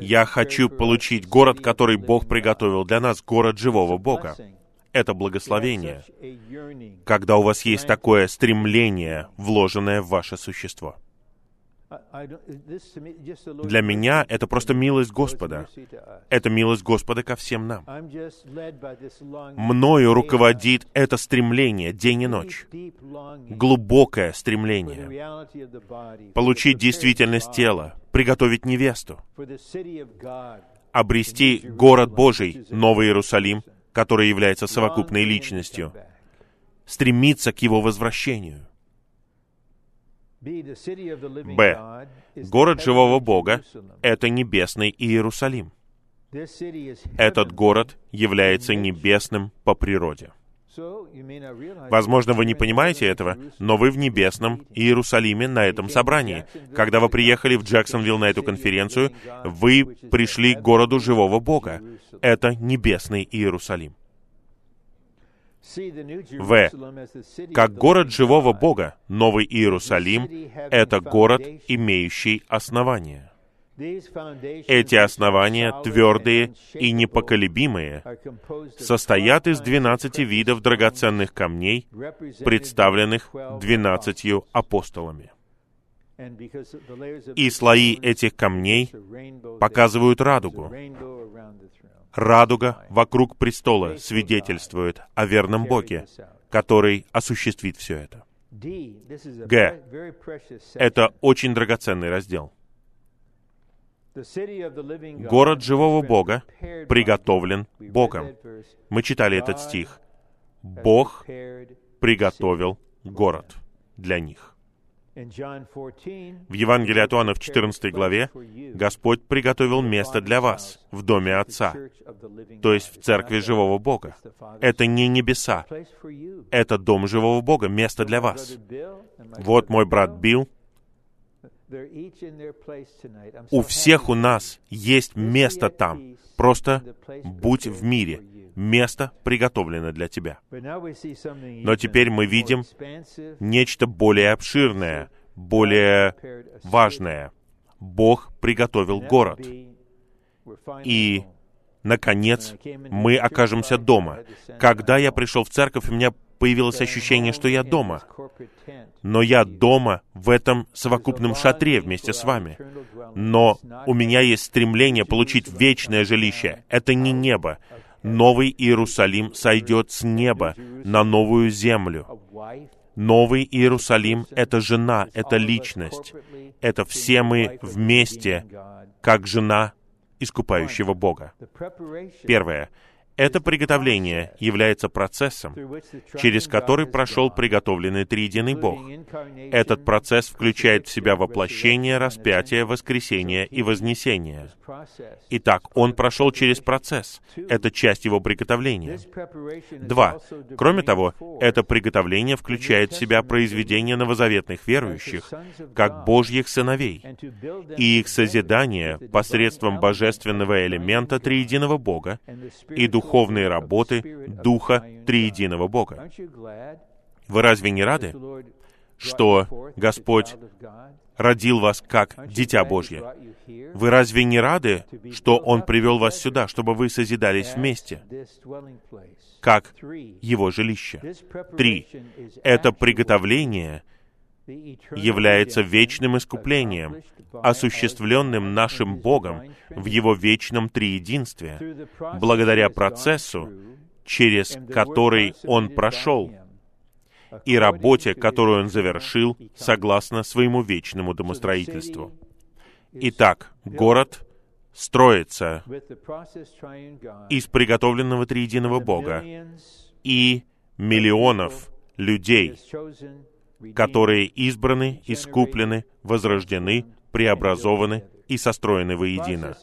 Я хочу получить город, который Бог приготовил для нас, город живого Бога. Это благословение, когда у вас есть такое стремление, вложенное в ваше существо. Для меня это просто милость Господа. Это милость Господа ко всем нам. Мною руководит это стремление день и ночь. Глубокое стремление. Получить действительность тела, приготовить невесту, обрести город Божий, Новый Иерусалим, который является совокупной личностью, стремиться к его возвращению. Б. Город живого Бога — это небесный Иерусалим. Этот город является небесным по природе. Возможно, вы не понимаете этого, но вы в небесном Иерусалиме на этом собрании. Когда вы приехали в Джексонвилл на эту конференцию, вы пришли к городу живого Бога. Это небесный Иерусалим. В. Как город живого Бога, Новый Иерусалим — это город, имеющий основания. Эти основания, твердые и непоколебимые, состоят из двенадцати видов драгоценных камней, представленных двенадцатью апостолами. И слои этих камней показывают радугу. Радуга вокруг престола свидетельствует о верном Боге, который осуществит все это. Г. Это очень драгоценный раздел. Город живого Бога приготовлен Богом. Мы читали этот стих. Бог приготовил город для них. В Евангелии от Иоанна в 14 главе Господь приготовил место для вас в доме Отца, то есть в церкви живого Бога. Это не небеса, это дом живого Бога, место для вас. Вот мой брат Билл. У всех у нас есть место там. Просто будь в мире. Место приготовлено для тебя. Но теперь мы видим нечто более обширное, более важное. Бог приготовил город. И, наконец, мы окажемся дома. Когда я пришел в церковь, у меня появилось ощущение, что я дома. Но я дома в этом совокупном шатре вместе с вами. Но у меня есть стремление получить вечное жилище. Это не небо. Новый Иерусалим сойдет с неба на новую землю. Новый Иерусалим — это жена, это личность. Это все мы вместе, как жена искупающего Бога. Первое Это приготовление является процессом, через который прошел приготовленный триединый Бог. Этот процесс включает в себя воплощение, распятие, воскресение и вознесение. Итак, он прошел через процесс. Это часть его приготовления. Два. Кроме того, это приготовление включает в себя произведение новозаветных верующих, как Божьих сыновей, и их созидание посредством божественного элемента триединого Бога и духовной работы Духа Триединого Бога. Вы разве не рады, что Господь родил вас как Дитя Божье? Вы разве не рады, что Он привел вас сюда, чтобы вы созидались вместе, как Его жилище? Три. Это приготовление является вечным искуплением, осуществленным нашим Богом в Его вечном триединстве, благодаря процессу, через который Он прошел, и работе, которую Он завершил согласно своему вечному домостроительству. Итак, город строится из приготовленного триединого Бога и миллионов людей, которые избраны, искуплены, возрождены, преобразованы и состроены воедино.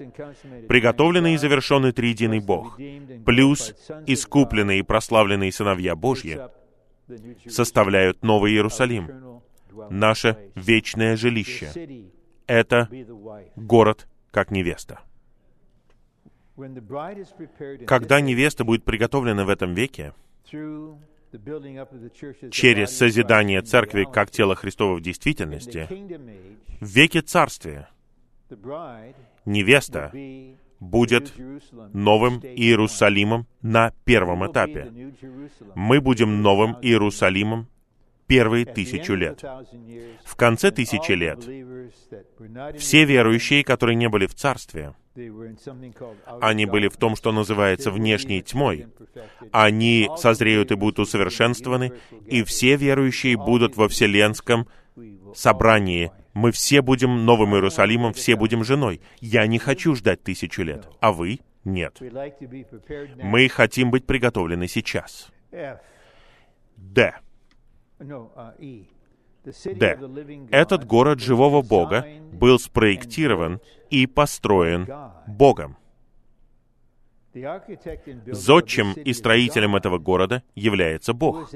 Приготовленный и завершенный триединый Бог, плюс искупленные и прославленные сыновья Божьи, составляют Новый Иерусалим, наше вечное жилище. Это город как невеста. Когда невеста будет приготовлена в этом веке, через созидание церкви как тела Христова в действительности, в веке царствия невеста будет новым Иерусалимом на первом этапе. Мы будем новым Иерусалимом первые тысячу лет. В конце тысячи лет все верующие, которые не были в Царстве, они были в том, что называется внешней тьмой. Они созреют и будут усовершенствованы, и все верующие будут во вселенском собрании. Мы все будем Новым Иерусалимом, все будем женой. Я не хочу ждать тысячу лет, а вы — нет. Мы хотим быть приготовлены сейчас. Д. Д. Этот город живого Бога был спроектирован и построен Богом. Зодчим и строителем этого города является Бог,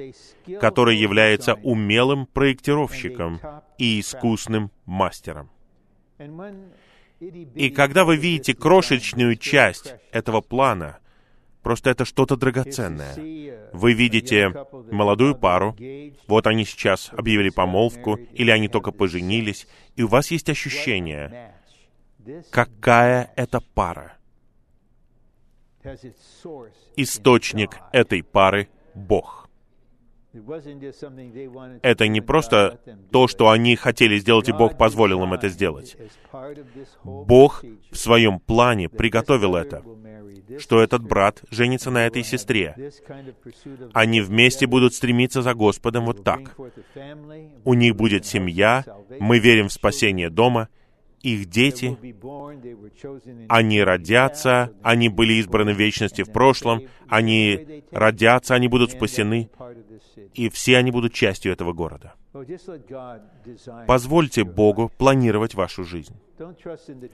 который является умелым проектировщиком и искусным мастером. И когда вы видите крошечную часть этого плана, Просто это что-то драгоценное. Вы видите молодую пару, вот они сейчас объявили помолвку, или они только поженились, и у вас есть ощущение, какая это пара. Источник этой пары — Бог. Это не просто то, что они хотели сделать, и Бог позволил им это сделать. Бог в своем плане приготовил это что этот брат женится на этой сестре. Они вместе будут стремиться за Господом вот так. У них будет семья, мы верим в спасение дома, их дети, они родятся, они были избраны в вечности в прошлом, они родятся, они будут спасены, и все они будут частью этого города. Позвольте Богу планировать вашу жизнь.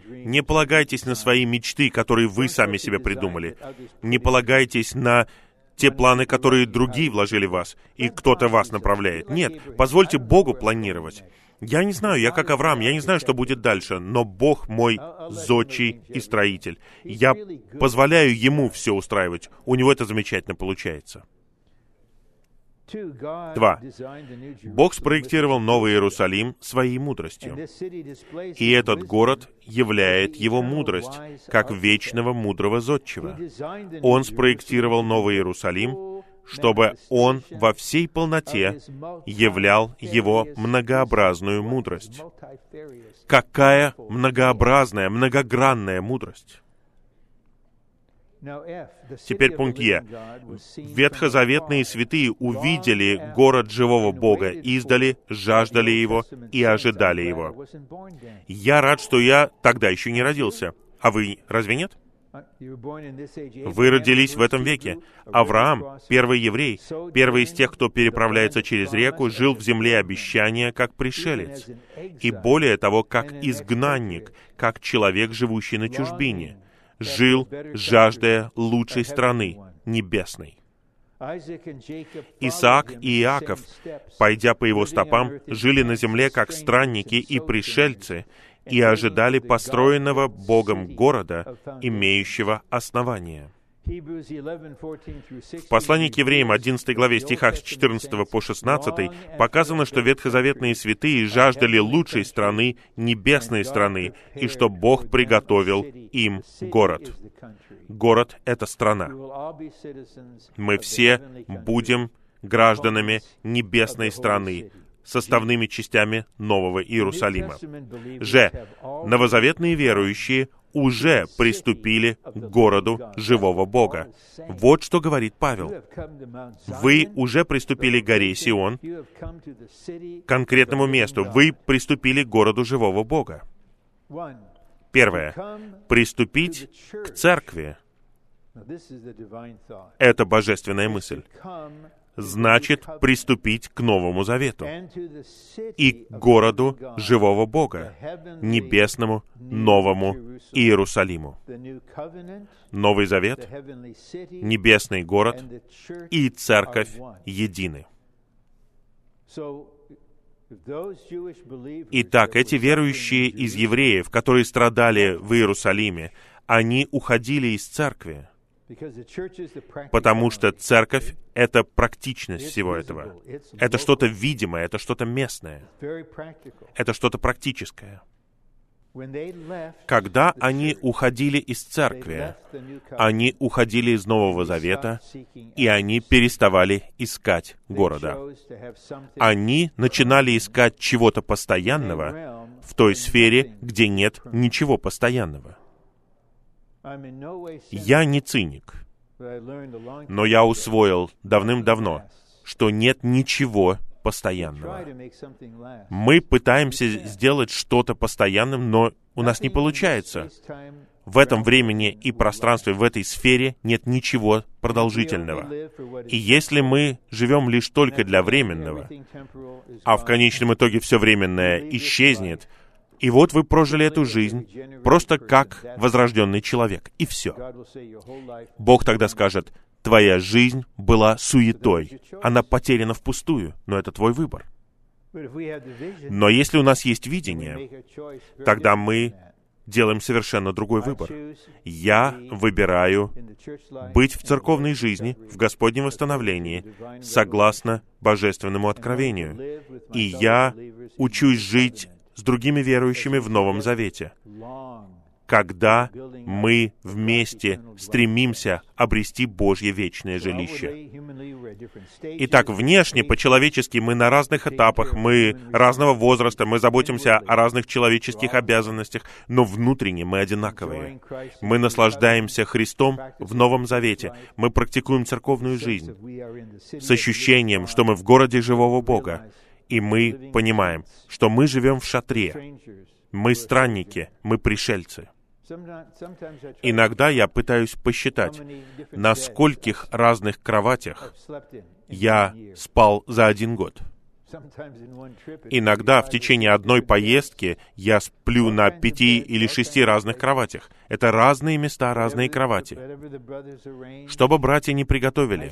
Не полагайтесь на свои мечты, которые вы сами себе придумали. Не полагайтесь на те планы, которые другие вложили в вас, и кто-то вас направляет. Нет, позвольте Богу планировать. Я не знаю, я как Авраам, я не знаю, что будет дальше, но Бог мой зодчий и строитель. Я позволяю Ему все устраивать. У Него это замечательно получается. Два. Бог спроектировал Новый Иерусалим своей мудростью. И этот город являет его мудрость, как вечного мудрого зодчего. Он спроектировал Новый Иерусалим, чтобы он во всей полноте являл его многообразную мудрость. Какая многообразная, многогранная мудрость! Теперь пункт Е. Ветхозаветные святые увидели город живого Бога, издали, жаждали его и ожидали его. Я рад, что я тогда еще не родился. А вы разве нет? Вы родились в этом веке. Авраам, первый еврей, первый из тех, кто переправляется через реку, жил в земле обещания как пришелец, и более того, как изгнанник, как человек, живущий на чужбине, жил, жаждая лучшей страны, небесной. Исаак и Иаков, пойдя по его стопам, жили на земле как странники и пришельцы, и ожидали построенного Богом города, имеющего основание. В послании к евреям 11 главе стихах с 14 по 16 показано, что ветхозаветные святые жаждали лучшей страны, небесной страны, и что Бог приготовил им город. Город — это страна. Мы все будем гражданами небесной страны, составными частями Нового Иерусалима. Же, новозаветные верующие уже приступили к городу живого Бога. Вот что говорит Павел. Вы уже приступили к горе Сион, к конкретному месту. Вы приступили к городу живого Бога. Первое. Приступить к церкви. Это божественная мысль значит приступить к Новому Завету и к городу живого Бога, небесному Новому Иерусалиму. Новый Завет, небесный город и церковь едины. Итак, эти верующие из евреев, которые страдали в Иерусалиме, они уходили из церкви, Потому что церковь — это практичность всего этого. Это что-то видимое, это что-то местное. Это что-то практическое. Когда они уходили из церкви, они уходили из Нового Завета, и они переставали искать города. Они начинали искать чего-то постоянного в той сфере, где нет ничего постоянного. Я не циник, но я усвоил давным-давно, что нет ничего постоянного. Мы пытаемся сделать что-то постоянным, но у нас не получается. В этом времени и пространстве, в этой сфере нет ничего продолжительного. И если мы живем лишь только для временного, а в конечном итоге все временное исчезнет, и вот вы прожили эту жизнь просто как возрожденный человек, и все. Бог тогда скажет, твоя жизнь была суетой, она потеряна впустую, но это твой выбор. Но если у нас есть видение, тогда мы делаем совершенно другой выбор. Я выбираю быть в церковной жизни, в Господнем восстановлении, согласно божественному откровению. И я учусь жить с другими верующими в Новом Завете, когда мы вместе стремимся обрести Божье вечное жилище. Итак, внешне, по-человечески, мы на разных этапах, мы разного возраста, мы заботимся о разных человеческих обязанностях, но внутренне мы одинаковые. Мы наслаждаемся Христом в Новом Завете, мы практикуем церковную жизнь с ощущением, что мы в городе живого Бога, и мы понимаем, что мы живем в шатре, мы странники, мы пришельцы. Иногда я пытаюсь посчитать, на скольких разных кроватях я спал за один год. Иногда в течение одной поездки я сплю на пяти или шести разных кроватях. Это разные места, разные кровати. Чтобы братья не приготовили,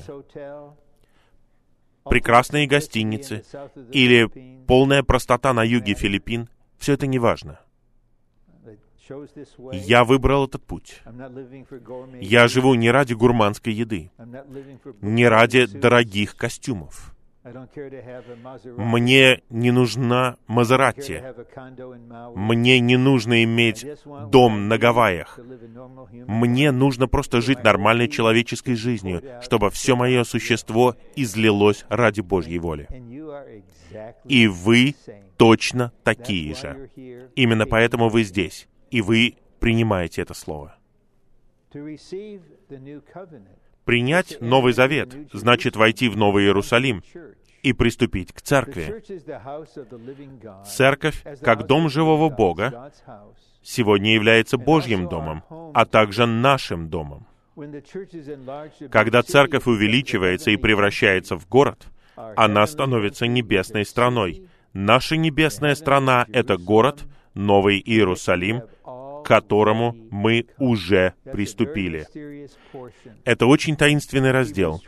прекрасные гостиницы или полная простота на юге Филиппин, все это не важно. Я выбрал этот путь. Я живу не ради гурманской еды, не ради дорогих костюмов. Мне не нужна Мазератти. Мне не нужно иметь дом на Гавайях. Мне нужно просто жить нормальной человеческой жизнью, чтобы все мое существо излилось ради Божьей воли. И вы точно такие же. Именно поэтому вы здесь, и вы принимаете это слово. Принять Новый Завет значит войти в Новый Иерусалим и приступить к церкви. Церковь, как дом живого Бога, сегодня является Божьим домом, а также нашим домом. Когда церковь увеличивается и превращается в город, она становится небесной страной. Наша небесная страна — это город, Новый Иерусалим, которому мы уже приступили. Это очень таинственный раздел.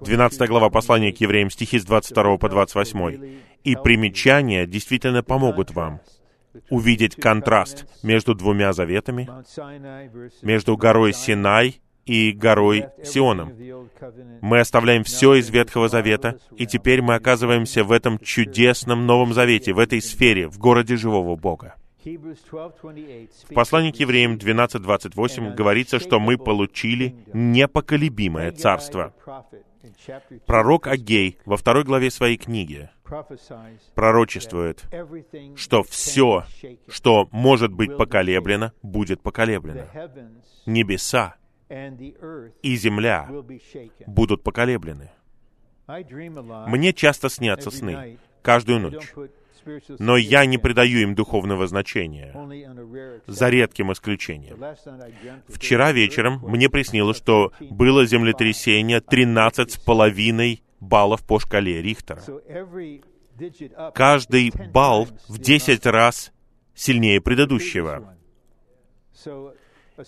12 глава послания к евреям, стихи с 22 по 28. И примечания действительно помогут вам увидеть контраст между двумя заветами, между горой Синай и горой Сионом. Мы оставляем все из Ветхого Завета, и теперь мы оказываемся в этом чудесном Новом Завете, в этой сфере, в городе живого Бога. В послании к евреям 12.28 говорится, что мы получили непоколебимое царство. Пророк Агей во второй главе своей книги пророчествует, что все, что может быть поколеблено, будет поколеблено. Небеса и земля будут поколеблены. Мне часто снятся сны, каждую ночь, но я не придаю им духовного значения, за редким исключением. Вчера вечером мне приснилось, что было землетрясение 13 с половиной баллов по шкале Рихтера. Каждый балл в 10 раз сильнее предыдущего.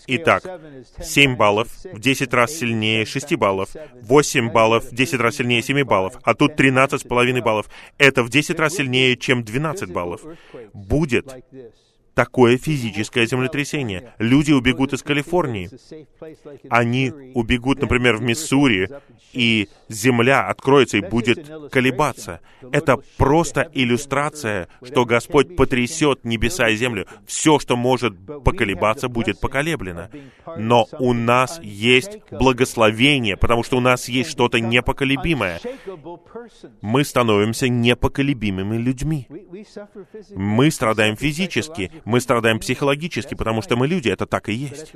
Итак, 7 баллов в 10 раз сильнее 6 баллов, 8 баллов в 10 раз сильнее 7 баллов, а тут 13,5 баллов. Это в 10 раз сильнее, чем 12 баллов. Будет такое физическое землетрясение. Люди убегут из Калифорнии. Они убегут, например, в Миссури, и земля откроется и будет колебаться. Это просто иллюстрация, что Господь потрясет небеса и землю. Все, что может поколебаться, будет поколеблено. Но у нас есть благословение, потому что у нас есть что-то непоколебимое. Мы становимся непоколебимыми людьми. Мы страдаем физически, мы страдаем психологически, потому что мы люди, это так и есть.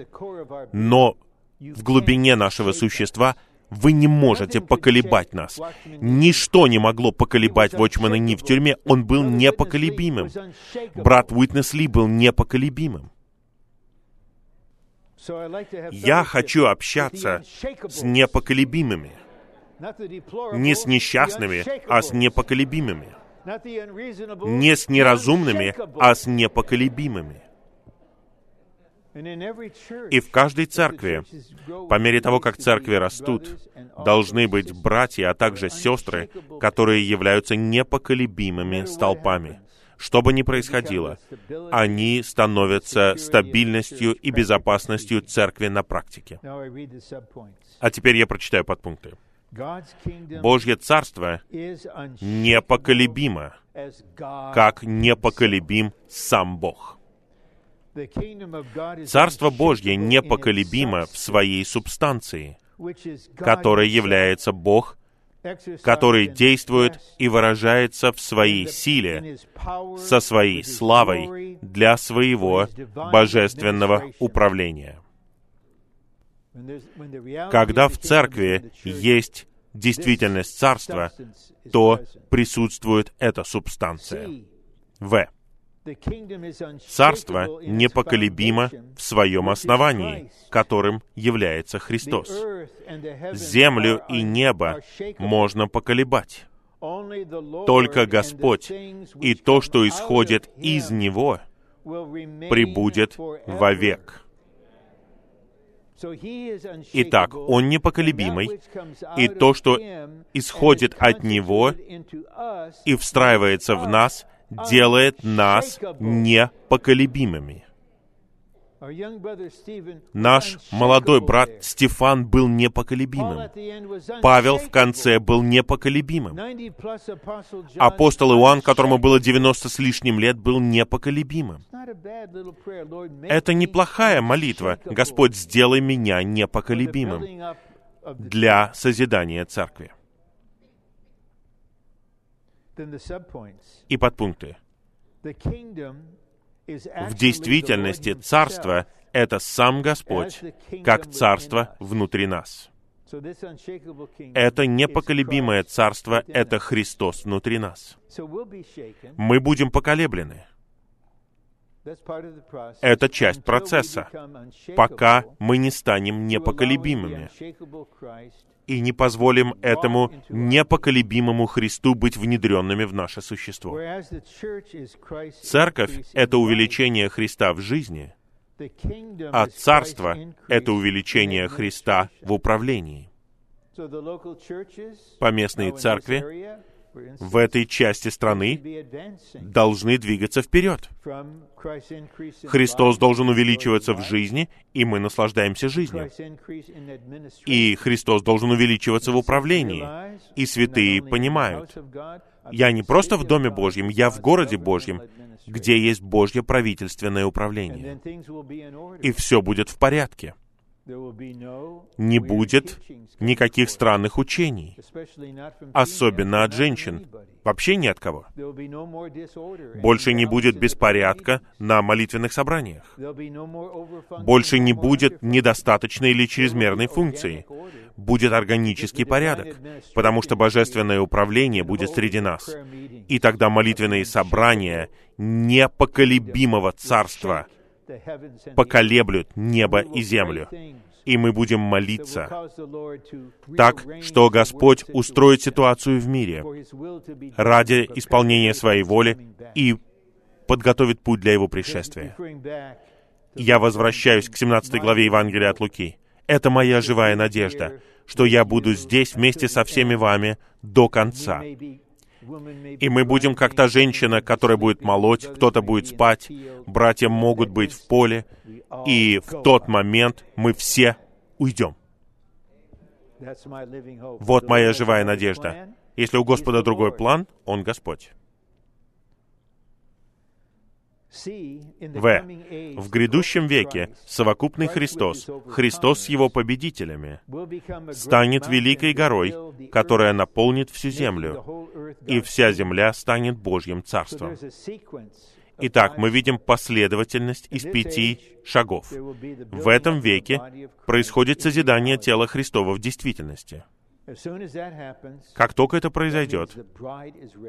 Но в глубине нашего существа вы не можете поколебать нас. Ничто не могло поколебать Вочмана Ни в тюрьме. Он был непоколебимым. Брат Уитнес Ли был непоколебимым. Я хочу общаться с непоколебимыми. Не с несчастными, а с непоколебимыми не с неразумными, а с непоколебимыми. И в каждой церкви, по мере того, как церкви растут, должны быть братья, а также сестры, которые являются непоколебимыми столпами. Что бы ни происходило, они становятся стабильностью и безопасностью церкви на практике. А теперь я прочитаю подпункты. Божье Царство непоколебимо, как непоколебим сам Бог. Царство Божье непоколебимо в своей субстанции, которой является Бог, который действует и выражается в своей силе, со своей славой для своего божественного управления. Когда в церкви есть действительность царства, то присутствует эта субстанция. В. Царство непоколебимо в своем основании, которым является Христос. Землю и небо можно поколебать. Только Господь и то, что исходит из Него, прибудет вовек. Итак, Он непоколебимый, и то, что исходит от Него и встраивается в нас, делает нас непоколебимыми. Наш молодой брат Стефан был непоколебимым. Павел в конце был непоколебимым. Апостол Иоанн, которому было 90 с лишним лет, был непоколебимым. Это неплохая молитва. Господь, сделай меня непоколебимым для созидания церкви. И подпункты. В действительности царство — это сам Господь, как царство внутри нас. Это непоколебимое царство — это Христос внутри нас. Мы будем поколеблены. Это часть процесса, пока мы не станем непоколебимыми и не позволим этому непоколебимому Христу быть внедренными в наше существо. Церковь — это увеличение Христа в жизни, а царство — это увеличение Христа в управлении. Поместные церкви в этой части страны должны двигаться вперед. Христос должен увеличиваться в жизни, и мы наслаждаемся жизнью. И Христос должен увеличиваться в управлении. И святые понимают, я не просто в Доме Божьем, я в городе Божьем, где есть Божье правительственное управление. И все будет в порядке не будет никаких странных учений, особенно от женщин, вообще ни от кого. Больше не будет беспорядка на молитвенных собраниях. Больше не будет недостаточной или чрезмерной функции. Будет органический порядок, потому что божественное управление будет среди нас. И тогда молитвенные собрания непоколебимого царства — поколеблют небо и землю. И мы будем молиться так, что Господь устроит ситуацию в мире ради исполнения своей воли и подготовит путь для Его пришествия. Я возвращаюсь к 17 главе Евангелия от Луки. Это моя живая надежда, что я буду здесь вместе со всеми вами до конца. И мы будем как та женщина, которая будет молоть, кто-то будет спать, братья могут быть в поле, и в тот момент мы все уйдем. Вот моя живая надежда. Если у Господа другой план, Он Господь. В. В грядущем веке совокупный Христос, Христос с Его победителями, станет великой горой, которая наполнит всю землю, и вся земля станет Божьим Царством. Итак, мы видим последовательность из пяти шагов. В этом веке происходит созидание тела Христова в действительности. Как только это произойдет,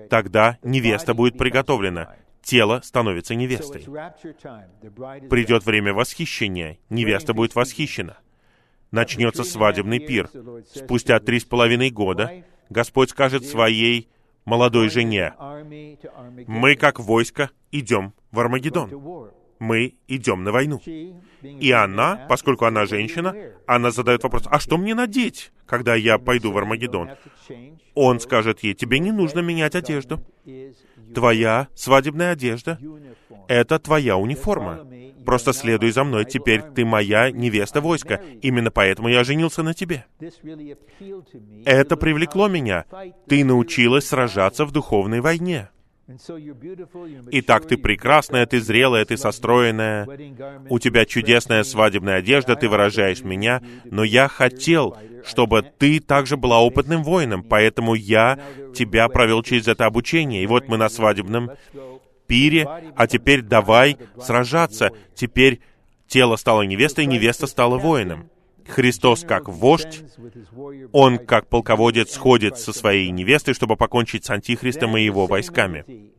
тогда невеста будет приготовлена, тело становится невестой. Придет время восхищения, невеста будет восхищена. Начнется свадебный пир. Спустя три с половиной года Господь скажет своей молодой жене, «Мы, как войско, идем в Армагеддон. Мы идем на войну». И она, поскольку она женщина, она задает вопрос, «А что мне надеть, когда я пойду в Армагеддон?» Он скажет ей, «Тебе не нужно менять одежду. Твоя свадебная одежда — это твоя униформа. Просто следуй за мной, теперь ты моя невеста войска. Именно поэтому я женился на тебе. Это привлекло меня. Ты научилась сражаться в духовной войне. Итак, ты прекрасная, ты зрелая, ты состроенная, у тебя чудесная свадебная одежда, ты выражаешь меня, но я хотел, чтобы ты также была опытным воином, поэтому я тебя провел через это обучение. И вот мы на свадебном пире, а теперь давай сражаться. Теперь тело стало невестой, невеста стала воином. Христос как вождь, Он как полководец сходит со своей невестой, чтобы покончить с Антихристом и его войсками.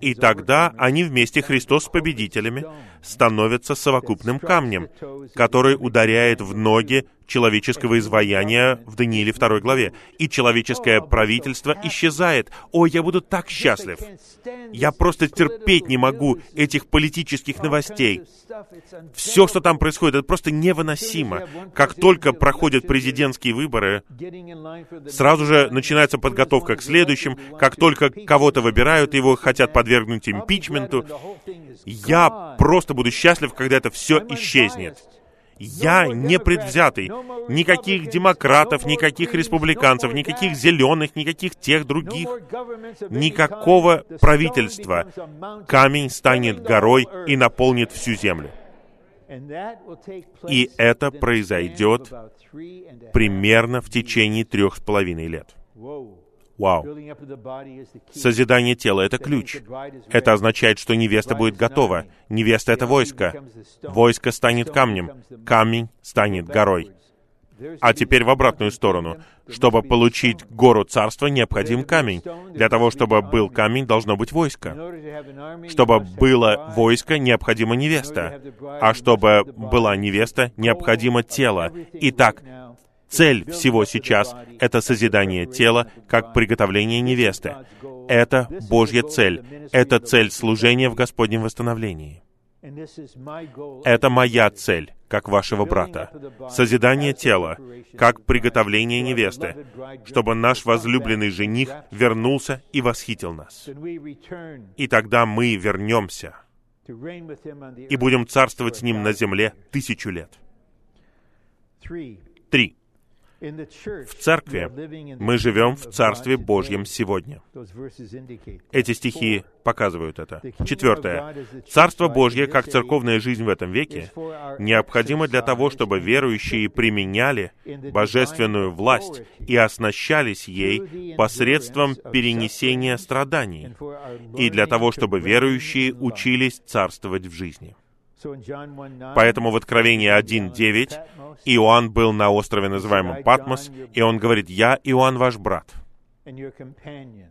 И тогда они вместе, Христос с победителями, становятся совокупным камнем, который ударяет в ноги человеческого изваяния в Данииле 2 главе. И человеческое правительство исчезает. О, я буду так счастлив! Я просто терпеть не могу этих политических новостей. Все, что там происходит, это просто невыносимо. Как только проходят президентские выборы, сразу же начинается подготовка к следующим. Как только кого-то выбирают, его хотят подвергнуть импичменту. Я просто буду счастлив, когда это все исчезнет. Я не предвзятый. Никаких демократов, никаких республиканцев, никаких зеленых, никаких тех других. Никакого правительства. Камень станет горой и наполнит всю землю. И это произойдет примерно в течение трех с половиной лет. Вау. Созидание тела — это ключ. Это означает, что невеста будет готова. Невеста — это войско. Войско станет камнем. Камень станет горой. А теперь в обратную сторону. Чтобы получить гору царства, необходим камень. Для того, чтобы был камень, должно быть войско. Чтобы было войско, необходима невеста. А чтобы была невеста, необходимо тело. Итак, цель всего сейчас — это созидание тела как приготовление невесты. Это Божья цель. Это цель служения в Господнем восстановлении. Это моя цель, как вашего брата. Созидание тела, как приготовление невесты, чтобы наш возлюбленный жених вернулся и восхитил нас. И тогда мы вернемся и будем царствовать с ним на земле тысячу лет. Три. В церкви мы живем в Царстве Божьем сегодня. Эти стихи показывают это. Четвертое. Царство Божье, как церковная жизнь в этом веке, необходимо для того, чтобы верующие применяли божественную власть и оснащались ей посредством перенесения страданий, и для того, чтобы верующие учились царствовать в жизни. Поэтому в Откровении 1.9 Иоанн был на острове, называемом Патмос, и он говорит, «Я Иоанн ваш брат,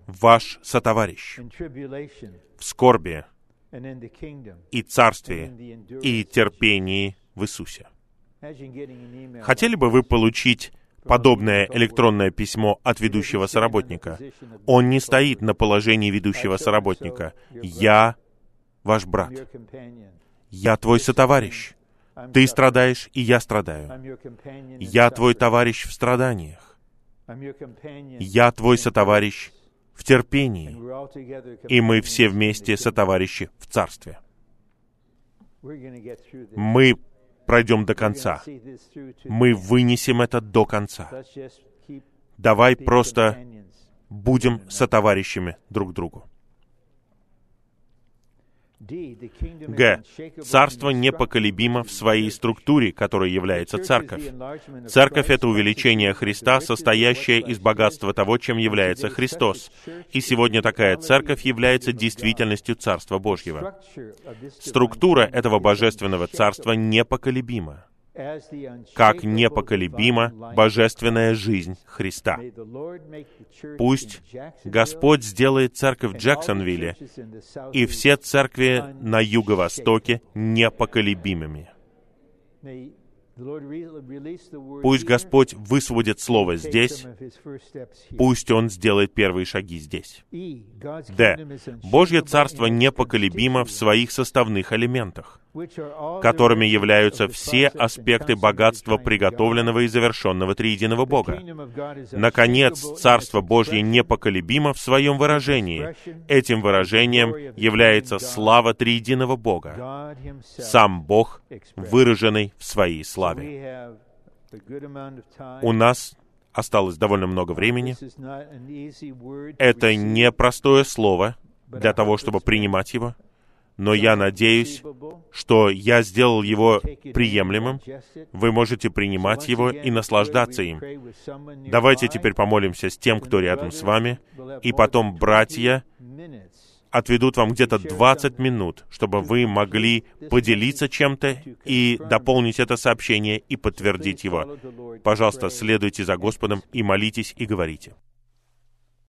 ваш сотоварищ в скорби и царстве и терпении в Иисусе». Хотели бы вы получить подобное электронное письмо от ведущего соработника? Он не стоит на положении ведущего соработника. «Я ваш брат». Я твой сотоварищ. Ты страдаешь, и я страдаю. Я твой товарищ в страданиях. Я твой сотоварищ в терпении. И мы все вместе сотоварищи в Царстве. Мы пройдем до конца. Мы вынесем это до конца. Давай просто будем сотоварищами друг другу. Г. Царство непоколебимо в своей структуре, которой является церковь. Церковь — это увеличение Христа, состоящее из богатства того, чем является Христос. И сегодня такая церковь является действительностью Царства Божьего. Структура этого божественного царства непоколебима как непоколебима божественная жизнь Христа. Пусть Господь сделает церковь в Джексонвилле и все церкви на юго-востоке непоколебимыми. Пусть Господь высвободит Слово здесь, пусть Он сделает первые шаги здесь. Д. Божье Царство непоколебимо в своих составных элементах которыми являются все аспекты богатства приготовленного и завершенного триединого Бога. Наконец, Царство Божье непоколебимо в своем выражении. Этим выражением является слава триединого Бога, сам Бог, выраженный в своей славе. У нас осталось довольно много времени. Это не простое слово для того, чтобы принимать его но я надеюсь, что я сделал его приемлемым. Вы можете принимать его и наслаждаться им. Давайте теперь помолимся с тем, кто рядом с вами, и потом братья отведут вам где-то 20 минут, чтобы вы могли поделиться чем-то и дополнить это сообщение и подтвердить его. Пожалуйста, следуйте за Господом и молитесь и говорите.